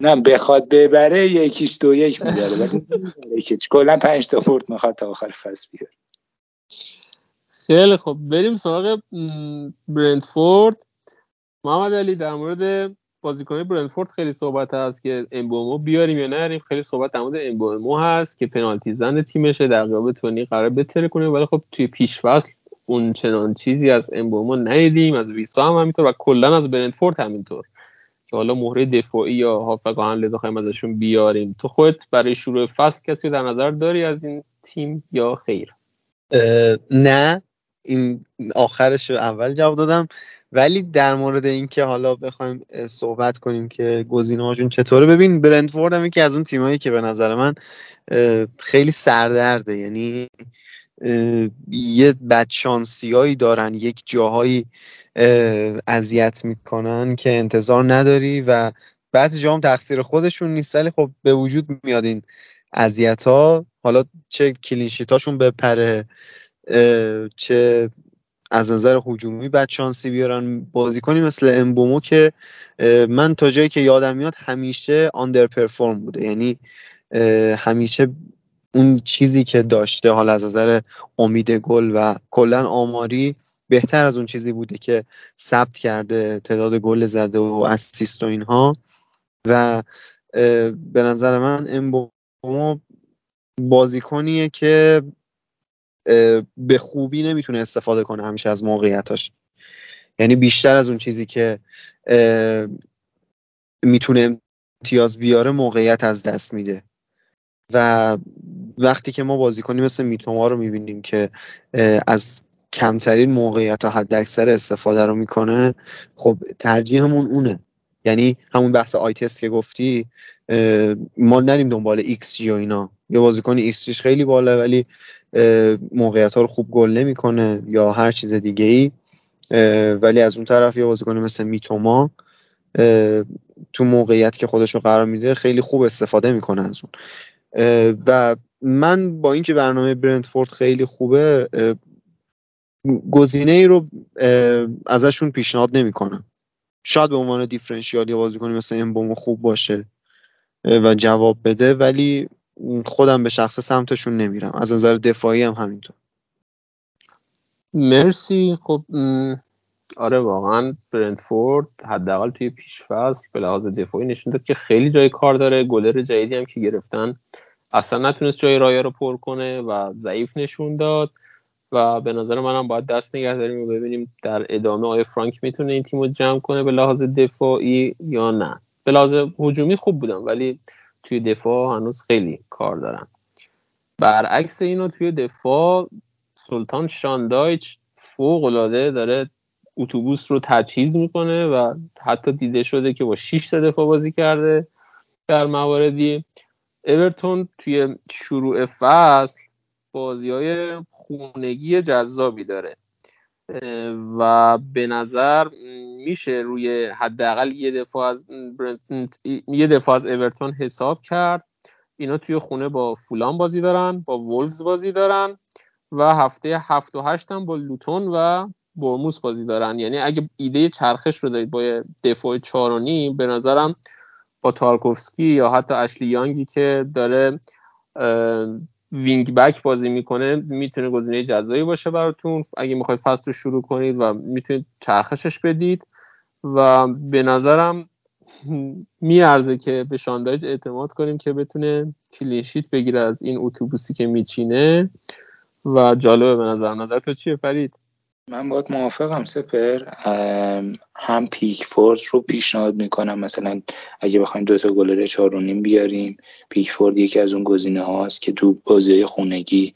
نه بخواد ببره یکیش دو یک می‌بره ولی کلا پنج تا پورت می‌خواد تا آخر فصل بیاره خیلی خب بریم سراغ برندفورد محمد علی در مورد بازیکن برندفورد خیلی صحبت هست که امبومو بیاریم یا نریم. خیلی صحبت در مورد امبومو هست که پنالتی زن تیمشه در قیاب تونی قرار بتره کنه. ولی خب توی پیش فصل اون چنان چیزی از امبومو ندیدیم از ویسا هم همینطور و کلا از برندفورد همینطور. که حالا مهره دفاعی یا هافک حمله بخوایم ازشون بیاریم. تو خودت برای شروع فصل کسی در نظر داری از این تیم یا خیر؟ نه. این آخرش رو اول جواب دادم. ولی در مورد اینکه حالا بخوایم صحبت کنیم که هاشون چطوره. ببین برندفورد هم یکی از اون تیمایی که به نظر من خیلی سردرده. یعنی یه بدشانسی دارن یک جاهایی اذیت می‌کنن که انتظار نداری و بعضی جا هم تقصیر خودشون نیست. ولی خب به وجود میاد این اذیت ها حالا چه کلینشیتاشون بپره چه از نظر هجومی بد شانسی بیارن بازیکنی مثل امبومو که من تا جایی که یادم میاد همیشه آندر پرفورم بوده. یعنی همیشه اون چیزی که داشته حالا از نظر امید گل و کلا آماری بهتر از اون چیزی بوده که ثبت کرده تعداد گل زده و اسیست و اینها. و به نظر من امبومو بازیکنیه که به خوبی نمی‌تونه استفاده کنه همیشه از موقعیتاش. یعنی بیشتر از اون چیزی که می‌تونه امتیاز بیاره موقعیت از دست میده. و وقتی که ما بازیکنی مثل میتوما رو می‌بینیم که از کمترین موقعیت و حد اکثر استفاده رو می‌کنه خب ترجیحمون اونه. یعنی همون بحث eye test که گفتی ما نریم دنبال ایکس جی و اینا. یه بازیکن ایکس خیلی بالا ولی موقعیت ها رو خوب گل نمی‌کنه یا هر چیز دیگه ای ولی از اون طرف یه بازیکن مثل میتوما تو موقعیت که خودش رو قرار میده خیلی خوب استفاده می‌کنه از اون. و من با اینکه برنامه برندفورد خیلی خوبه گزینه ای رو ازشون پیشنهاد نمی‌کنم. شاید به عنوان دیفرنشیال یا بازیکنی مثل امبومو خوب باشه و جواب بده ولی خودم به شخص سمتشون نمیرم. از نظر دفاعی هم همینطور. مرسی. خب آره واقعا برندفورد حداقل توی پیشفصل به لحاظ دفاعی نشون داد که خیلی جای کار داره. گلر جدیدی هم که گرفتن اصلا نتونست جای رایا رو پر کنه و ضعیف نشون داد و به نظر منم باید دست نگه داریم و ببینیم در ادامه آیا فرانک می‌تونه این تیم رو جمع کنه به لحاظ دفاعی یا نه. به لحاظ هجومی خوب بودن ولی توی دفاع هنوز خیلی کار دارن. برعکس اینو توی دفاع سلطان شاندایچ فوق العاده داره اتوبوس رو تجهیز می‌کنه و حتی دیده شده که با 6 تا دفاع بازی کرده در مواردی. اورتون توی شروع فصل بازی های خونگی جذابی داره. و به نظر میشه روی حداقل یه دفاع از یه دفاع از اورتون حساب کرد. اینا توی خونه با فولان بازی دارن با وولفز بازی دارن و هفته هفت و هشت هم با لوتون و برموس بازی دارن. یعنی اگه ایده چرخش رو دارید با دفاع چارونی به نظرم با تارکوفسکی یا حتی اشلی یانگی که داره وینگ بک بازی می‌کنه می‌تونه گزینه جزایی باشه براتون. اگه می‌خواید فصل رو شروع کنید و می‌تونید چرخشش بدید و به نظرم میارزه که به شان دایچ اعتماد کنیم که بتونه clean sheet بگیره از این اتوبوسی که میچینه. و جالبه به نظر نظر تو چیه فرید؟ من باید موافقم سپر. هم پیک فورد رو پیشنهاد می‌کنم. مثلا اگه بخوایم دوتا گلر چهار و نیم بیاریم پیک فورد یکی از اون گزینه هاست که تو بازی خونگی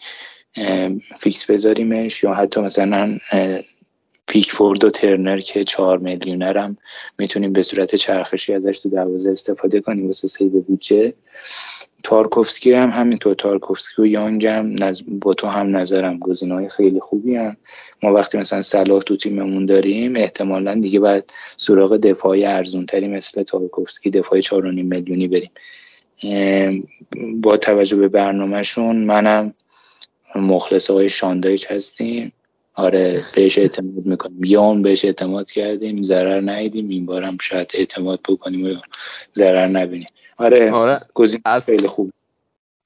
فیکس بذاریمش یا حتی مثلا پیکفورد و ترنر که چهار میلیونه می‌تونیم به صورت چرخشی ازش تو دروازه استفاده کنیم واسه save بودجه. تارکوفسکی هم همینطور. تارکوفسکی و یانگ هم با تو هم نظرم. گزینه های خیلی خوبین. ما وقتی مثلا صلاح تو تیممون داریم احتمالا دیگه باید سراغ دفاعی ارزونتری مثل تارکوفسکی دفاع 4.5 میلیونی بریم. با توجه به برنامهشون منم مخلص های شاندایچ هستیم. آره بهش اعتماد می‌کنیم. یا اون بهش اعتماد کردیم. ضرر ندیدیم. این بارم شاید اعتماد بکنیم و ضرر نبینیم. آره, آره. گزینه خیلی خوب.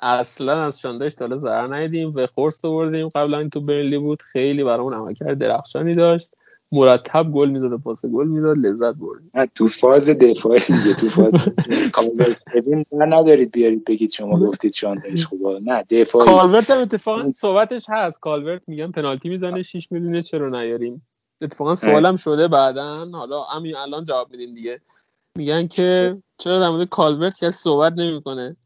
اصلا از شاندایش تا ضرر ندیدیم. و خورست آوردیم. قبلا این تو برنلی بود. خیلی برامون عملکرد درخشانی داشت. مرتب گل می‌داد و پاس گل می‌داد لذت برد تو فاز دفاعی دیگه تو فاز کالورت ببین ندارید بیارید بگید شما گفتید شاندایش خوبه. نه دفاعی. کالورت هم اتفاقا صحبتش هست. کالورت میگن پنالتی می‌زنه. 6 میلیون چرا نیاریم؟ اتفاقا سوالم شده بعدا. حالا همین الان جواب میدیم دیگه. میگن که چرا در مورد کالورت کسی صحبت نمی‌کنه؟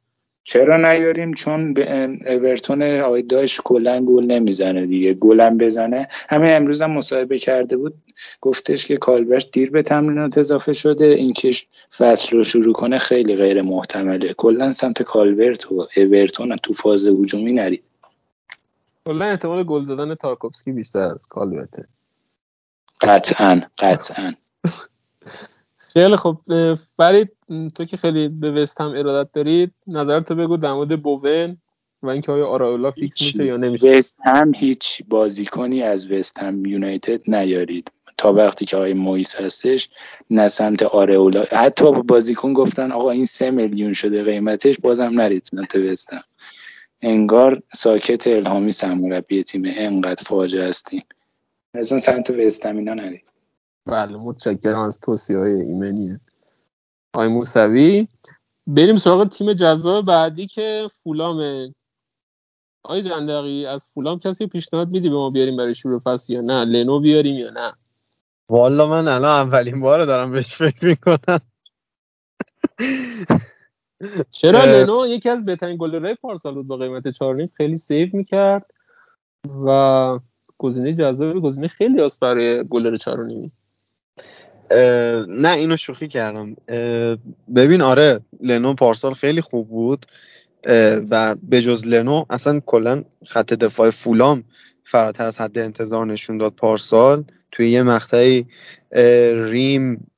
چرا نیاریم؟ چون به اورتون آقای داش کلا گل نمی‌زنه دیگه گلم بزنه. همین امروز هم مصاحبه کرده بود گفتش که کالبرت دیر به تمرینات اضافه شده این که فصل رو شروع کنه خیلی غیر محتمله. کلا سمت کالبرت و اورتون تو فاز هجومی نرید. کلا احتمال گل زدن تارکوفسکی بیشتر از کالورته قطعا قطعا. خیلی خب فرید تو که خیلی به وست هم ارادت دارید نظر تو بگو در مورد بوون و اینکه آیا آرئولا فیکس میشه یا نمیشه؟ وست هم هیچ بازیکنی از وست هم یونایتد نیارید. تا وقتی که آقای مویس هستش نه سمت آرئولا. حتی بازیکن گفتن آقا این سه میلیون شده قیمتش بازم نرید سمت وست هم انگار ساکت الهامی سرمربی تیم انقدر فاجعه هستیم مثلا سمت وستم اینا نرید. بله متشکرم از توصیه های ایمنیه. آی موسوی بریم سراغ تیم جذاب بعدی که فولام آی جندقی از فولام کسی پیشنهاد میدی به ما بیاریم برای شروع فصل یا نه؟ لنو بیاریم یا نه؟ والا من الان اولین بار دارم بهش فکر می‌کنم. چرا لنو؟ یکی از بهترین گلرهای پارسال بود با قیمت 4 خیلی سیو می‌کرد و گزینه جذاب گزینه خیلی است برای گلر 4 نه اینو شوخی کردم. ببین آره لنو پارسال خیلی خوب بود. و به جز لنو اصلا کلا خط دفاع فولام فراتر از حد انتظار نشون داد پارسال. توی یه مقطعی ریم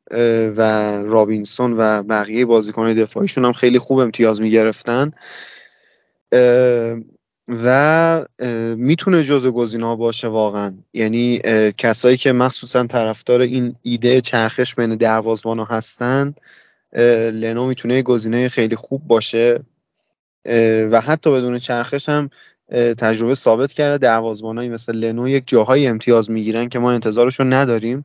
و رابینسون و بقیه بازیکن دفاعیشون هم خیلی خوب امتیاز می‌گرفتن. و می‌تونه جزو گزینه باشه واقعا. یعنی کسایی که مخصوصا طرفدار این ایده چرخش بین دروازبان هستن لنو می‌تونه گزینه خیلی خوب باشه. و حتی بدون چرخش هم تجربه ثابت کرده دروازبانایی مثل لنو یک جاهایی امتیاز می‌گیرن که ما انتظارشو نداریم.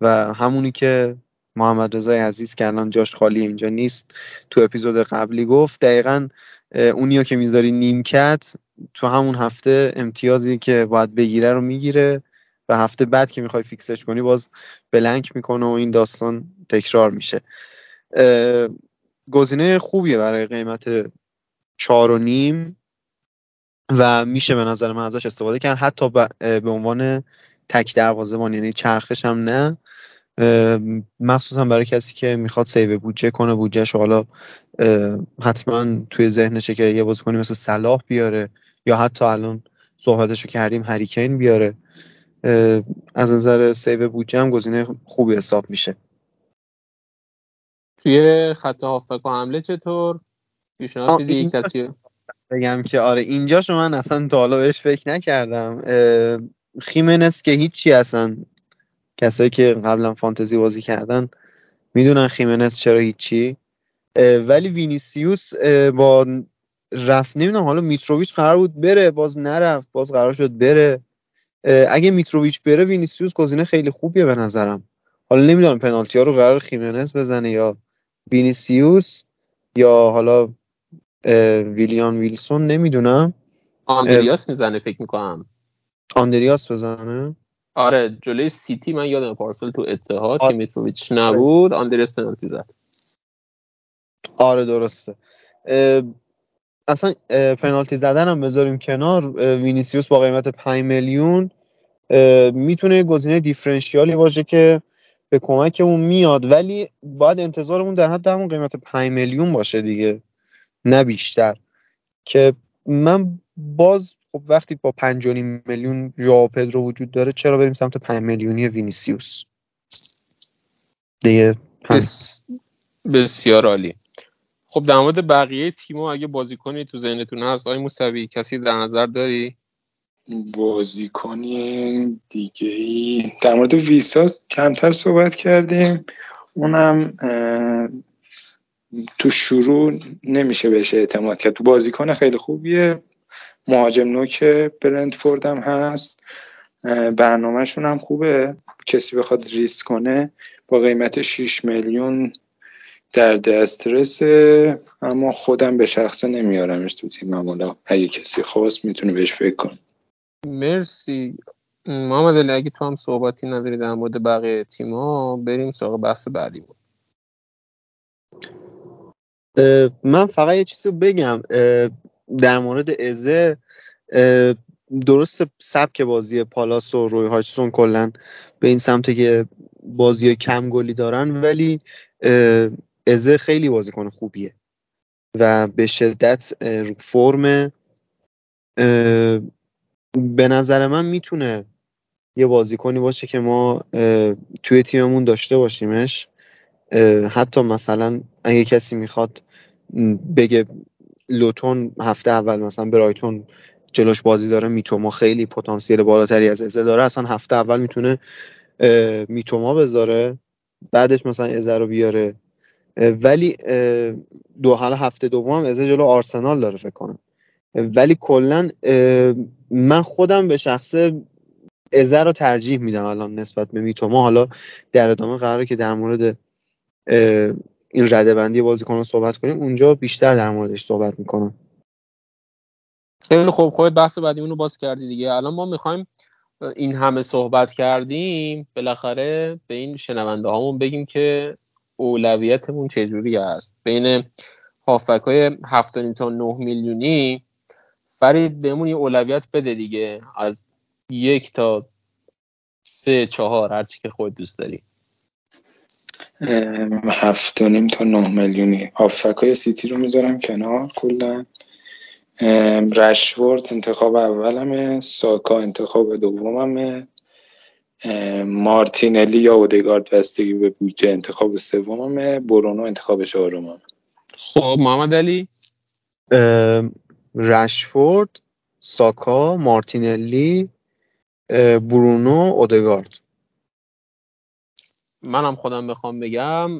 و همونی که محمد رضای عزیز که الان جاش خالی اینجا نیست تو اپیزود قبلی گفت دقیقا اونیا که می‌ذاری نیمکت تو همون هفته امتیازی که باید بگیره رو می‌گیره. و هفته بعد که می‌خوای فیکسش کنی باز بلنک می‌کنه و این داستان تکرار میشه. گزینه خوبیه برای قیمت چار و نیم و میشه به نظر من ازش استفاده کرد. حتی به عنوان تک دروازه‌بان یعنی چرخش هم نه. مخصوصا برای کسی که می‌خواد save بودجه کنه بودجهش حالا حتما توی ذهنشه که یه بازیکنی مثل صلاح بیاره یا حتی الان صحبتشو کردیم هریکین بیاره. از نظر save بودجه هم گزینه خوبی حساب میشه. توی خط هافبک و حمله چطور؟ پیشنهاد کسی؟ بگم که آره اینجا من اصلا تا حالا بهش فکر نکردم. خیمنس که هیچی اصلا کسایی که قبلا فانتزی بازی کردن می‌دونن خیمنس چرا هیچی. ولی وینیسیوس با رفت نمی‌دونم حالا میتروویچ قرار بود بره باز نرفت باز قرار شد بره. اگه میتروویچ بره وینیسیوس گزینه خیلی خوبیه به نظرم. حالا نمی‌دونم پنالتی ها رو قرار خیمنس بزنه یا وینیسیوس یا حالا ویلیان ویلسون نمی‌دونم. آندریاس می‌زنه فکر می‌کنم. آندریاس بزنه. آره جلوی سیتی من یادم پارسال تو اتحاد که آره. میتروویچ نبود آندریاس پنالتی زد. آره درسته. اصلا پنالتی زدن هم بذاریم کنار. وینیسیوس با قیمت 5 میلیون. می‌تونه گزینه differential ی باشه که به کمکمون میاد. ولی باید انتظارمون در حد همون قیمت 5 میلیون باشه دیگه. نه بیشتر. که من باز خب وقتی با 5 میلیون ژائو پدرو وجود داره چرا بریم سمت 5 میلیونی وینیسیوس؟ دیگه. بس... بسیار عالی. خب در مورد بقیه تیم‌ها اگه بازیکنی تو ذهنتون هست آقای موسوی کسی در نظر داری؟ بازیکنی دیگه ای؟ در مورد ویسا کمتر صحبت کردیم. اونم تو شروع نمیشه بهش اعتماد کرد. تو بازیکن خیلی خوبیه. مهاجم نوک برندفورد هم هست. برنامهشون هم خوبه. کسی بخواد ریسک کنه با قیمت 6 میلیون در دسترس اما خودم به شخصه نمیارمش تو تیمم حالا اگه کسی خواست می‌تونه بهش فکر کنه. مرسی. محمد علی اگه تو هم صحبتی نداری در مورد بقیه تیم‌ها بریم سراغ بحث بعدی اه، من فقط یه چیزی رو بگم در مورد ازه درست سبک بازی پالاس و روی هاچسون کلا به این سمت که بازی کم گلی دارن ولی ازه خیلی بازیکن خوبیه. و به شدت رو فرم به نظر من می‌تونه یه بازیکنی باشه که ما توی تیممون داشته باشیمش. حتی مثلا اگه کسی می‌خواد بگه لوتون هفته اول مثلا برایتون جلوش بازی داره میتوما خیلی پتانسیل بالاتری از ازه داره. اصلا هفته اول می‌تونه میتوما بذاره بعدش مثلا ازه رو بیاره. ولی دو حالا هفته دوم ازه جلو آرسنال داره فکر کنم. ولی کلا من خودم به شخصه ازه رو ترجیح میدم الان نسبت به میتوما. حالا در ادامه قراره که در مورد این رده بندی بازیکن رو صحبت کنیم. اونجا بیشتر در موردش صحبت می‌کنم. خیلی خوب. خودت بحث بعدیمون رو باز کردی دیگه. الان ما می‌خوایم این همه صحبت کردیم. بالاخره به این شنونده هامون بگیم که اولویتمون چجوری است؟ بین هافک های 7 تا 9 میلیونی فرید بهمون یه اولویت بده دیگه. از یک تا سه چهار هرچی که خود دوست داری. هفت و نیم تا نه میلیونی. های سیتی رو می‌ذارم کنار کلا. رشورد انتخاب اولمه ساکا انتخاب دوممه. مارتینلی یا اودگارد بستگی به بودجه انتخاب سوممه برونو انتخاب چهارمم خب محمد علی؟ رشفورد ساکا مارتینلی برونو اودگارد. منم خودم بخوام بگم.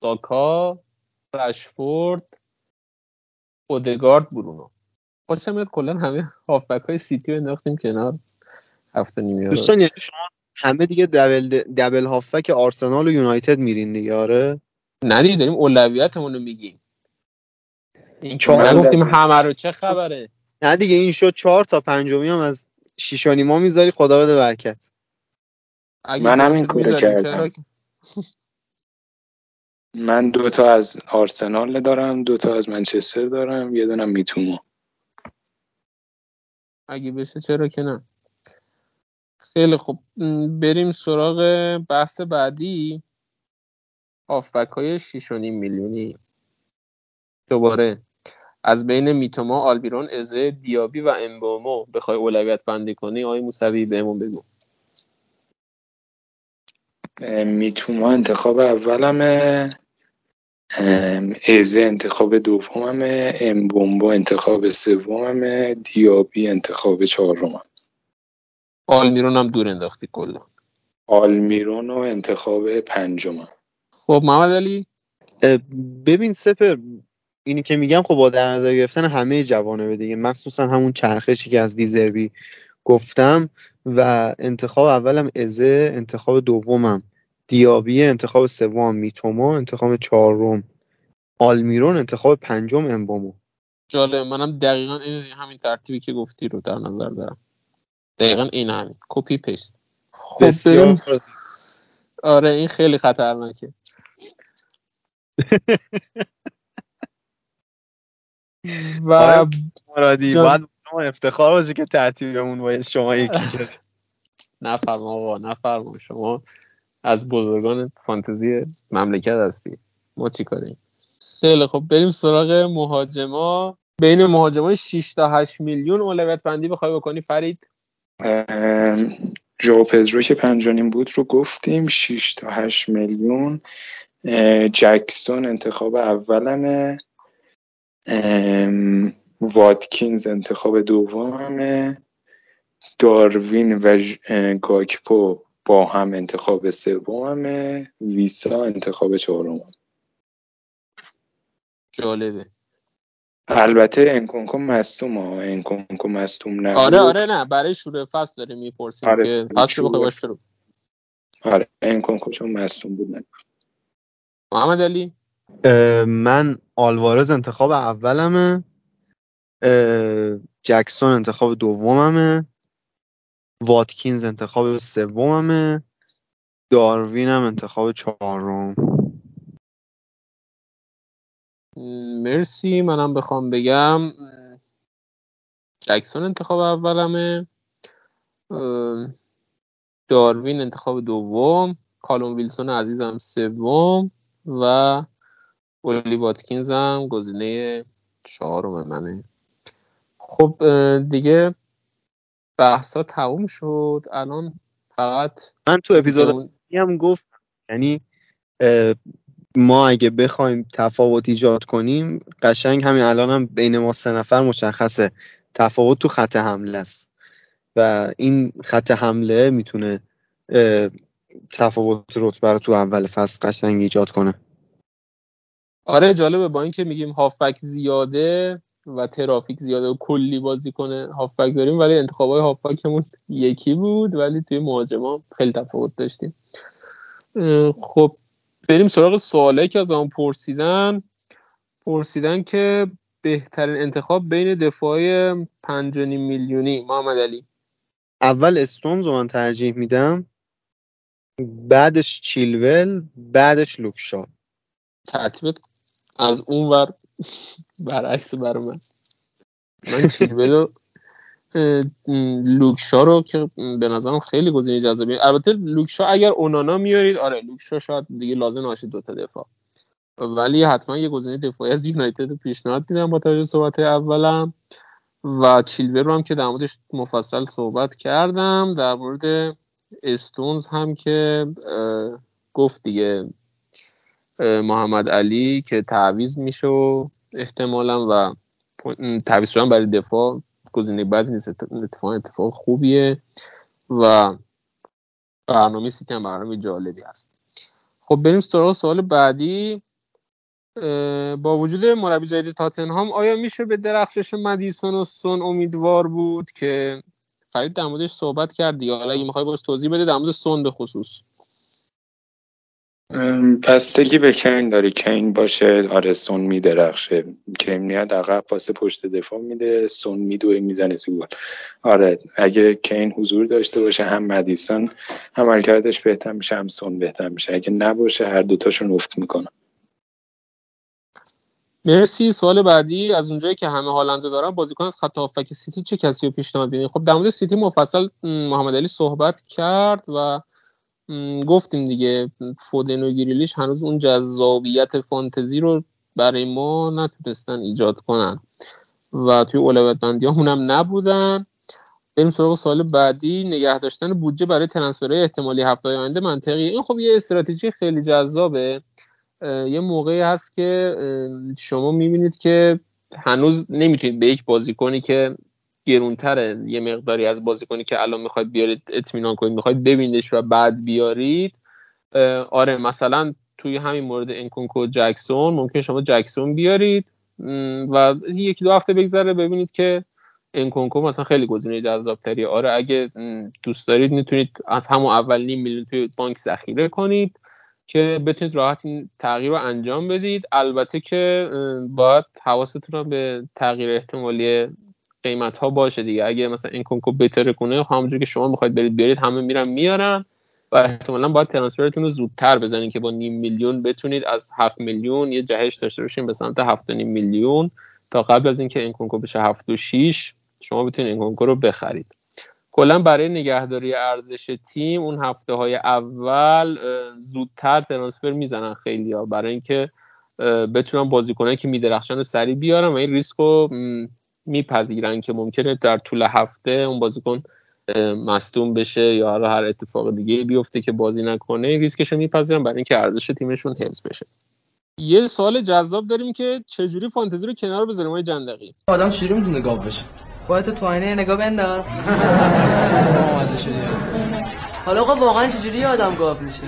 ساکا رشفورد اودگارد برونو. خوشم میاد کلا همه هافبک های سیتی رو انداختیم کنار. هفته نیمه دوستان یعنی شما همه دیگه دبل دبل هافک آرسنال و یونایتد میرین دیگه آره؟ ندیگه داریم اولویتمون رو میگیم. این چهار نگفتیم همه رو چه خبره؟ نه دیگه این شد چهار تا پنجمی هم از شیش و نیما می‌ذاری خدا بده برکت. منم جاشو این کارو کردم. من دو تا از آرسنال دارم دو تا از منچستر دارم یه دونم میتومو. اگه بشه چرا که نه؟ خیلی خوب. بریم سراغ بحث بعدی. هافبک های 6.5 میلیونی. دوباره. از بین میتوما آلبیرون ازه دیابی و امبومو. بخوای اولویت بندی کنی آقای موسوی بهمون بگو. میتوما انتخاب اولمه. ازه انتخاب دوممه. امبومبا انتخاب سوممه. دیابی انتخاب چهارمم آلمیرون هم دور انداختی کلا. آلمیرون و انتخاب پنجمم خب محمد علی؟ ببین سپر اینی که میگم خب با در نظر گرفتن همه جوانه دیگه. مخصوصا همون چرخشی که از دیزربی گفتم و انتخاب اولم ازه انتخاب دومم دیابی انتخاب سوم میتوما انتخاب چهارم آلمیرون انتخاب پنجم امبومو. جالب منم دقیقا این همین ترتیبی که گفتی رو در نظر دارم. دقیقا این همین. کپی پیست خب بسیار آره این خیلی خطرناکه. و آره، مرادی باید افتخار بازی که ترتیبمون با شما یکی شده نفرما آقا نفرما. شما از بزرگان فانتزی مملکت هستی. ما چی کاریم؟ خیلی خب بریم سراغ مهاجما. بین مهاجمای 6 تا 8 میلیون اولویت بندی بخوای بکنی فرید. جو پدرو که پنجانیم بود رو گفتیم 6 تا 8 میلیون. جکسون انتخاب اولمه. واتکینز انتخاب دومه داروین و گاکپو با هم انتخاب سومه ویسا انتخاب چهارم جالبه. البته انکونکو مستوم ها انکونکو مستوم نه آره آره نه برای شروع فصل داره می‌پرسیم آره که فصل بخواه باش شروع. آره انکونکو چون مستوم بود. نه محمد علی؟ من آلوارز انتخاب اولمه. جکسون انتخاب دوممه. واتکینز انتخاب سوممه. داروینم انتخاب چهارم. مرسی منم بخوام بگم جکسون انتخاب اولمه. داروین انتخاب دوم کالوم ویلسون عزیزم سوم و اولی واتکینز هم گزینه چهارم منه. خب دیگه بحثا تموم شد. الان فقط من تو اپیزود هم گفت یعنی ما اگه بخوایم تفاوت ایجاد کنیم قشنگ همین الان هم بین ما سه نفر مشخصه. تفاوت تو خط حمله است. و این خط حمله می‌تونه تفاوت رتبه رو تو اول فصل قشنگ ایجاد کنه. آره جالبه. با اینکه میگیم هافبک زیاده و ترافیک زیاده و کلی بازی کنه هافبک داریم ولی انتخاب های هافبکمون یکی بود ولی توی مهاجما خیلی تفاوت داشتیم. خب بریم سراغ سوالی که از آن پرسیدن. پرسیدن که بهترین انتخاب بین دفاع پنجانی میلیونی محمد علی. اول استونز رو من ترجیح میدم. بعدش چیلول بعدش لوکشا. ترتیبت از اون ور برعکس بر من من چیلول لوکشا رو که به نظرم خیلی گزینه جذابی البته لوکشا اگر اونانا میارید آره لوکشا شاید دیگه لازم نباشه دو تا دفاع. ولی حتما یه گزینه دفاعی از یونایتد پیشنهاد میدم با توجه صحبت اولم. و چیلور رو هم که در موردش مفصل صحبت کردم در مورد استونز هم که گفت دیگه محمد علی که تعویز میشه احتمالا و تعویز شدن برای دفاع گزینه بعدی نیست اتفاق اتفاق خوبیه و برنامه سیتی هم برنامه جالبی هست. خب بریم سراغ سوال بعدی. با وجود مربی جدید تاتنهام آیا میشه به درخشش مدیسون و سون امیدوار بود که فرید در موردش صحبت کردی حالا اگه می‌خوای باز توضیح بده در مورد سون به خصوص. بستگی به کین داری. کین باشه آره سون میدرخشه کین میاد عقب پاس پشت دفاع میده سون میدوه می‌زنه تو گل. آره اگه کین حضور داشته باشه هم مدیسون عملکردش بهتر میشه هم سون بهتر میشه. اگه نباشه هر دوتاشون افت می‌کنن. مرسی. سوال بعدی از اونجایی که همه هالنده دارن بازیکن از خط هافبک سیتی چه کسی رو پیشنهاد خب در مورد سیتی مفصل محمد علی صحبت کرد و گفتیم دیگه فودن و گریلیش هنوز اون جذابیت فانتزی رو برای ما نتونستن ایجاد کنن. و توی اولویت بندی اونم نبودن. بریم سراغ سال بعدی نگه داشتن بودجه برای ترنسفرهای احتمالی هفته آینده منطقی این خب یه استراتژی خیلی جذابه. یه موقعی هست که شما می‌بینید که هنوز نمی‌تونید به یک بازیکنی که گرونتره یه مقداری از بازیکنی که الان می‌خواید بیارید اطمینان کنید می‌خواید ببینیدش و بعد بیارید آره مثلا توی همین مورد انکونکو جکسون ممکن شما جکسون بیارید و یکی دو هفته بگذره ببینید که انکونکو مثلا خیلی گزینه جذاب تری آره اگه دوست دارید می‌تونید از همون اول نیم میلیون توی بانک ذخیره کنید که بتونید راحت این تغییر رو انجام بدید. البته که باید حواستون رو به تغییر احتمالی قیمت ها باشه دیگه. اگه مثلا این کنکو بهتر کنه همونجوری که شما می‌خواید برید برید همه میرن میارن و احتمالا باید ترانسفرتون رو زودتر بزنید که با نیم میلیون بتونید از هفت میلیون یه جهش داشته باشین به سمت هفت نیم میلیون تا قبل از اینکه این کنکو بشه هفت و شیش شما بتونید این کنکو رو بخرید. کلا برای نگهداری ارزش تیم اون هفته های اول زودتر ترانسفر می‌زنن خیلی ها برای اینکه بتونن بازیکنایی که میدرخشن رو سریع بیارن و این ریسک رو میپذیرن که ممکنه در طول هفته اون بازیکن مصدوم بشه یا هر اتفاق دیگه بیفته که بازی نکنه ریسکش رو میپذیرن برای اینکه ارزش تیمشون حفظ بشه. یه سوال جذاب داریم که چجوری فانتزی رو کنار بذاریم های جندقی؟ آدم چجوری می‌تونه گاو بشه. خودت تو آینه نگاه بنداز. حالا آقا واقعا چجوری آدم گاو میشه؟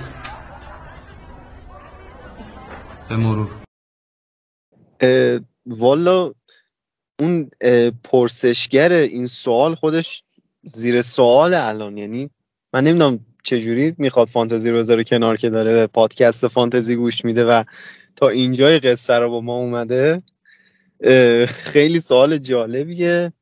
به مرور. والا اون پرسشگر این سوال خودش زیر سوال الان. یعنی من نمی‌دونم چجوری می‌خواد فانتزی رو بذاره کنار که داره به پادکست فانتزی گوش میده و تا اینجای قصه رو با ما اومده. خیلی سوال جالبیه.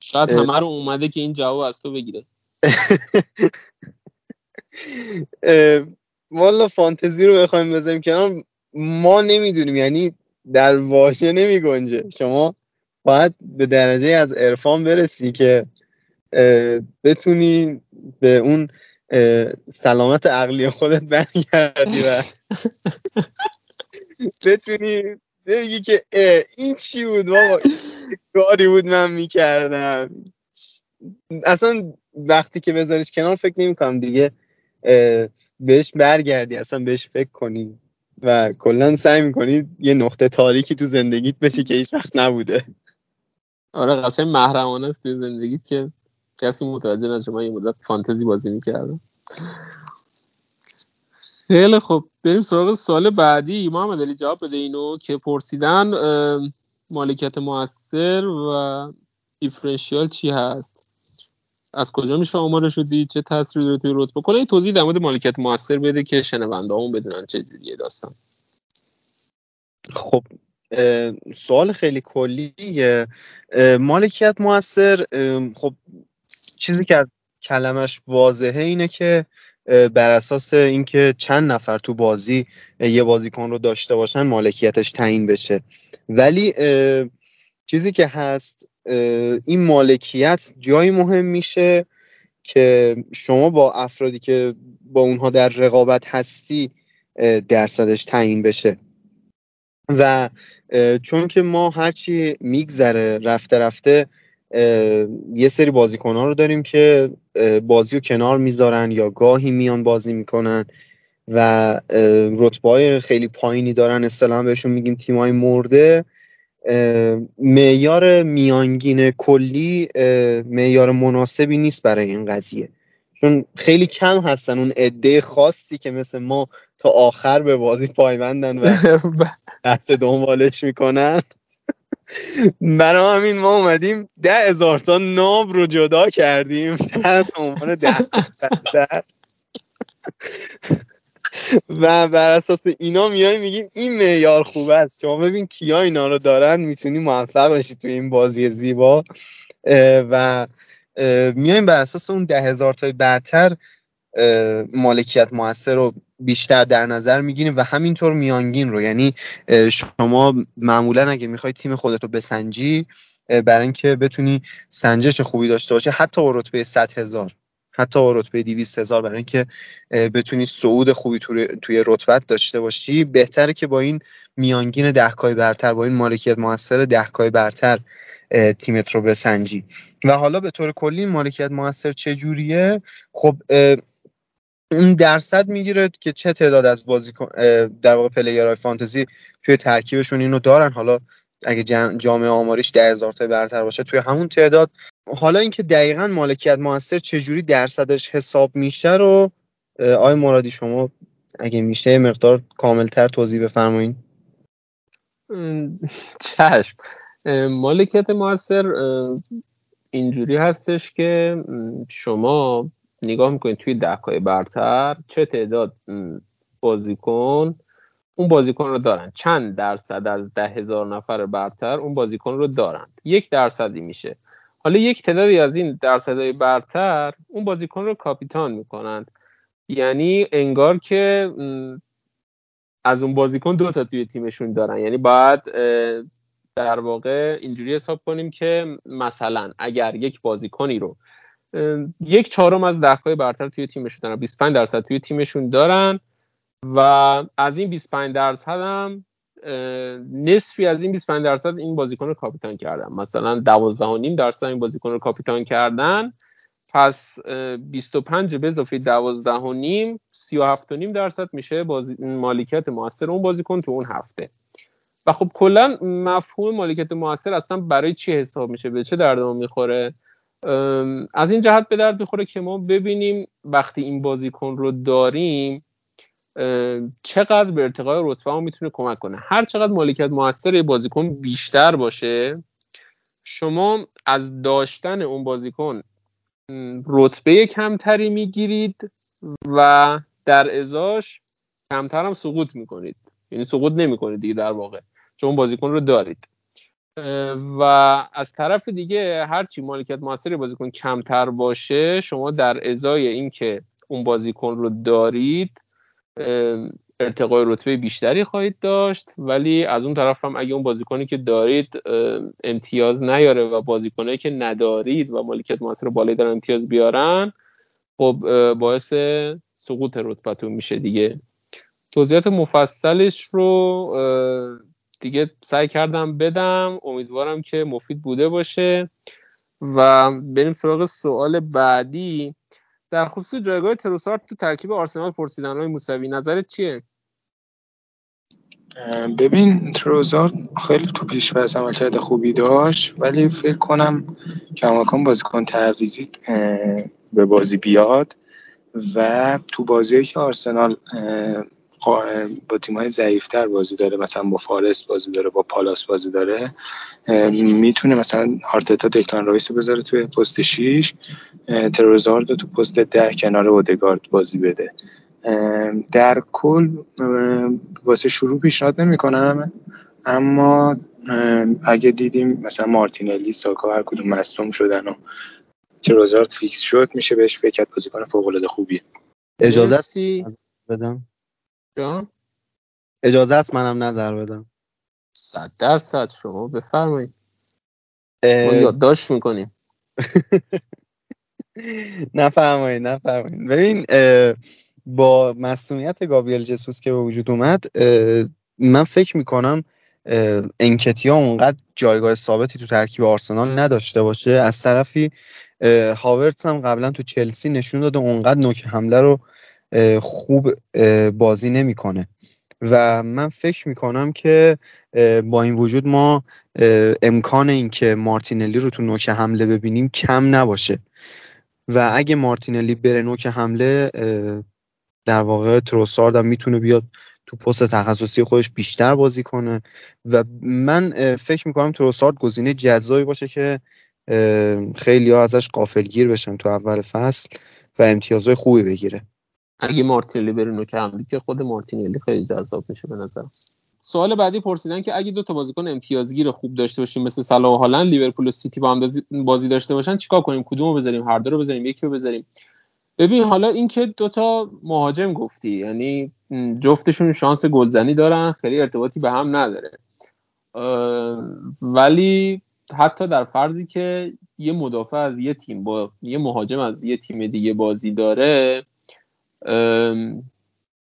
شاید همه رو اومده که این جواب از تو بگیره. والا فانتزی رو بخوایم بذاریم کنار. ما نمی‌دونیم یعنی در واژه نمی گنجه شما باید به درجه از عرفان برسی که بتونی به اون سلامت عقلی خودت برگردی و بتونی بگی که این چی بود بابا؟ کاری بود من می‌کردم. اصلا وقتی که بذاریش کنار فکر نمی کنم دیگه بهش برگردی اصلا بهش فکر کنی و کلا سعی می‌کنی یه نقطه تاریکی تو زندگیت بشه که هیچ وقت نبوده. آره قشنگ محرمانه است تو زندگیت که کسی متوجه نشه. من یه مدت فانتزی بازی می‌کردم. خیلی خب بریم سراغ سال بعدی. محمد علی جواب بده اینو که پرسیدن مالکیت موثر و دیفرنشیال چی هست؟ از کجا میشه آمارش شدی چه تاثیری داره توی رتبه؟ کلا توضیح در مورد مالکیت موثر بده که شنوندهامون بدونن چه جوریه داستان. خب سوال خیلی کلیه. مالکیت موثر خب چیزی که کلمش واضحه اینه که بر اساس اینکه چند نفر تو بازی یه بازیکن رو داشته باشن مالکیتش تعیین بشه. ولی چیزی که هست این مالکیت جایی مهم میشه که شما با افرادی که با اونها در رقابت هستی درصدش تعیین بشه. و چون که ما هرچی میگذره رفته رفته یه سری بازیکن ها رو داریم که بازی رو کنار می‌ذارن یا گاهی میان بازی می‌کنن و رتبه های خیلی پایینی دارن. اصطلاحا بهشون میگیم تیمای مرده. معیار میانگین کلی معیار مناسبی نیست برای این قضیه. چون خیلی کم هستن اون عده خاصی که مثل ما تا آخر به بازی پایبندن و دست دنبالش می‌کنن. برای همین ما اومدیم ده هزار تا ناب رو جدا کردیم. تحت عنوان ده و بر اساس اینا میای میگین این معیار خوب است. شما ببین کیا اینا رو دارن می‌تونی موفق بشی تو این بازی زیبا. و میایم بر اساس اون ده هزار تای برتر مالکیت موثر رو بیشتر در نظر می‌گیریم و همینطور میانگین رو. یعنی شما معمولا اگه می‌خوای تیم خودت رو بسنجی برای اینکه بتونی سنجش خوبی داشته باشه حتی رتبه 100 هزار حتی رتبه 200 هزار برای اینکه بتونی صعود خوبی توی رتبت داشته باشی. بهتره که با این میانگین دهکای برتر با این مالکیت موثر دهکای برتر تیمت رو بسنجی. و حالا به طور کلی مالکیت موثر چجوریه خب اون درصد می‌گیره که چه تعداد از بازیکن در واقع پلیرهای فانتزی توی ترکیبشون اینو دارن. حالا اگه جامعه آماریش ده هزار تا برتر باشه توی همون تعداد. حالا اینکه دقیقا مالکیت موثر چجوری درصدش حساب میشه رو آی مرادی شما اگه میشه مقدار کاملتر توضیح بفرمایید چشم. مالکیت موثر اینجوری هستش که شما نگاه می‌کنید توی دهکای برتر چه تعداد بازیکن اون بازیکن رو دارن. چند درصد از ده هزار نفر برتر اون بازیکن رو دارند. یک درصدی میشه. حالا یک تعدادی از این درصدهای برتر اون بازیکن رو کاپیتان می‌کنند. یعنی انگار که از اون بازیکن دو تا توی تیمشون دارن. یعنی باید در واقع اینجوری حساب کنیم که مثلا اگر یک بازیکنی رو یک چهارم از دههای برتر توی تیمشون دارن 25 درصد توی تیمشون دارن و از این 25 درصد هم نصفی از این 25 درصد این بازیکن رو کاپیتان کردن. مثلا 12.5 درصد این بازیکن رو کاپیتان کردن پس 25 به اضافه 12 و نیم 37 و نیم درصد میشه بازی... مالکیت موثر اون بازیکن تو اون هفته. و خب کلا مفهوم مالکیت موثر اصلا برای چی حساب میشه؟ به چه درد ما می‌خوره؟ از این جهت به درد می‌خوره که ما ببینیم وقتی این بازیکن رو داریم چقدر به ارتقای رتبه ما می‌تونه کمک کنه؟ هر چقدر مالکیت موثر بازیکن بیشتر باشه شما از داشتن اون بازیکن رتبه کمتری می‌گیرید و در ازاش کمتر هم سقوط می‌کنید. یعنی سقوط نمی‌کنید دیگه در واقع. چون بازیکن رو دارید. و از طرف دیگه هرچی مالکیت موثر بازیکن کمتر باشه شما در ازای اینکه اون بازیکن رو دارید ارتقای رتبه بیشتری خواهید داشت. ولی از اون طرف هم اگه اون بازیکنی که دارید امتیاز نیاره و بازیکنایی که ندارید و مالکیت موثر بالایی دارن امتیاز بیارن خب باعث سقوط رتبتون میشه دیگه. توضیحات مفصلش رو دیگه سعی کردم بدم. امیدوارم که مفید بوده باشه. و بریم سراغ سوال بعدی. در خصوص جایگاه تروسارت تو ترکیب آرسنال پرسیدن های موسوی نظرت چیه؟ ببین تروزارد خیلی تو پیش عملکرد خوبی داشت ولی فکر کنم کماکان بازیکن تعویزی به بازی بیاد. و تو بازی که آرسنال با تیمای ضعیفتر بازی داره مثلا با فارست بازی داره با پالاس بازی داره. می‌تونه مثلا آرتتا دکلان رایس بذاره توی پست 6 تروزارد تو پست 10 کنار اودگارد بازی بده. در کل واسه شروع پیشنهاد نمی کنم اما اگه دیدیم مثلا مارتینلی ساکا هر کدوم مصدوم شدن و تروزارد فیکس شد میشه بهش فکر کرد بازیکن فوق العاده خوبیه. اجازه بدم. اجازه است منم نظر بدم. صد درصد شما بفرمایید. ما یادداشت می‌کنیم. نفرمایید نفرمایید. ببین با مسئولیت گابریل جسوس که به وجود اومد من فکر می‌کنم انکتیا اونقدر جایگاه ثابتی تو ترکیب آرسنال نداشته باشه. از طرفی هاورتس هم قبلا تو چلسی نشون داده اونقدر نوک حمله رو خوب بازی نمی‌کنه. و من فکر می‌کنم که با این وجود ما امکان اینکه مارتینلی رو تو نوک حمله ببینیم کم نباشه. و اگه مارتینلی بره نوک حمله در واقع تروسارد هم می‌تونه بیاد تو پست تخصصی خودش بیشتر بازی کنه. و من فکر می‌کنم تروسارد گزینه جذابی باشه که خیلی ها ازش قافلگیر بشن تو اول فصل و امتیازهای خوبی بگیره. اگه مارتینلی بره نوک حمله که خود مارتینلی خیلی جذاب میشه به نظر سوال بعدی پرسیدن که اگه دو تا بازیکن امتیازگیر خوب داشته باشیم مثل صلاح و هالند لیورپول و سیتی با هم بازی داشته باشن چیکار کنیم؟ کدومو بذاریم؟ هر دو رو بذاریم یکی رو بذاریم. ببین حالا اینکه دوتا مهاجم گفتی یعنی جفتشون شانس گلزنی دارن خیلی ارتباطی به هم نداره. ولی حتی در فرضی که یه مدافع از یه تیم با یه مهاجم از یه تیم دیگه بازی داره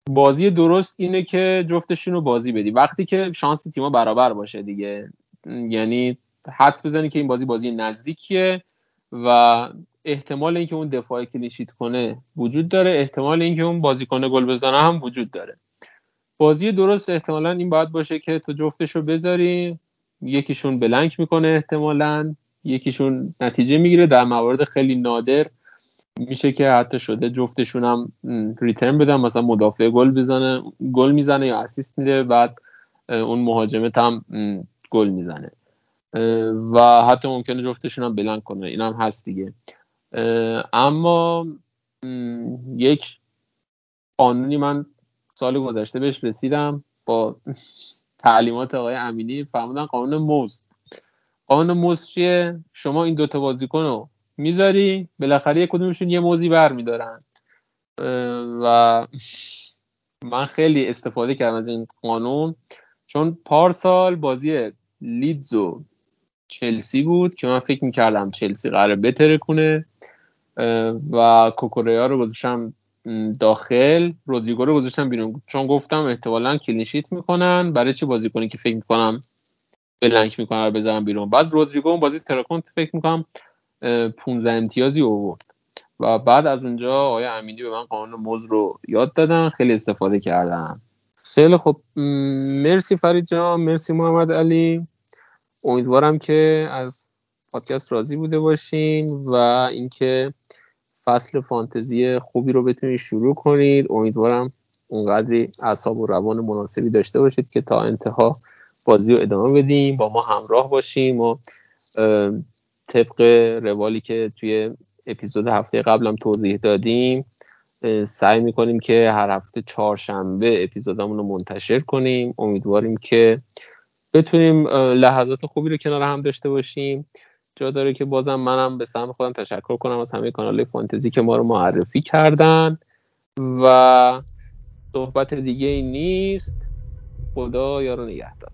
بازی درست اینه که جفتشون رو بازی بدی. وقتی که شانس تیما برابر باشه دیگه. یعنی حدس بزنی که این بازی بازی نزدیکیه و احتمال اینکه اون دفاع کلیشیت کنه وجود داره. احتمال اینکه اون بازیکن گل بزنه هم وجود داره. بازی درست احتمالا این باید باشه که تو جفتش رو بذاری. یکیشون بلنک می‌کنه احتمالا. یکیشون نتیجه می‌گیره. در موارد خیلی نادر میشه که حتی شده جفتشون هم ریترن بدن مثلا مدافع گل بزنه گل می‌زنه یا اسیست میده بعد اون مهاجمت هم گل می‌زنه. و حتی ممکنه جفتشون هم بلنک کنه. این هم هست دیگه. اما یک قانونی من سال گذشته بهش رسیدم با تعلیمات آقای امینی فرمودن قانون موز. قانون موز چیه؟ شما این دوتا بازیکن رو می‌ذاری بالاخره یک کدومشون یه موزی بر میدارن. و من خیلی استفاده کردم از این قانون چون پارسال بازی لیدز و چلسی بود که من فکر می‌کردم چلسی قرار بتره کنه و کوکوریا رو گذاشتم داخل رودریگو رو گذاشتم بیرون. چون گفتم احتمالا clean sheet می‌کنن. برای چه بازیکنی که فکر می‌کنم blank می‌کنن رو بذارم بیرون. بعد رودریگو اون بازی ترکوند فکر می‌کنم 15 امتیازی اوورد و بعد از اونجا آقای امینی به من قانون موز رو یاد دادن خیلی استفاده کردم خیلی خب مرسی فرید جان مرسی محمد علی. امیدوارم که از پادکست راضی بوده باشین و اینکه فصل فانتزی خوبی رو بتونید شروع کنید. امیدوارم اونقدری اعصاب و روان مناسبی داشته باشید که تا انتها بازی رو ادامه بدیم با ما همراه باشیم و طبق روالی که توی اپیزود هفته قبلم توضیح دادیم سعی می‌کنیم که هر هفته چهارشنبه اپیزودمون رو منتشر کنیم. امیدواریم که بتونیم لحظات خوبی رو کنار هم داشته باشیم. جا داره که بازم منم به سهم خودم تشکر کنم از همه کانال فانتزی که ما رو معرفی کردن. و صحبت دیگه ای نیست. خدا یارو نگهدار.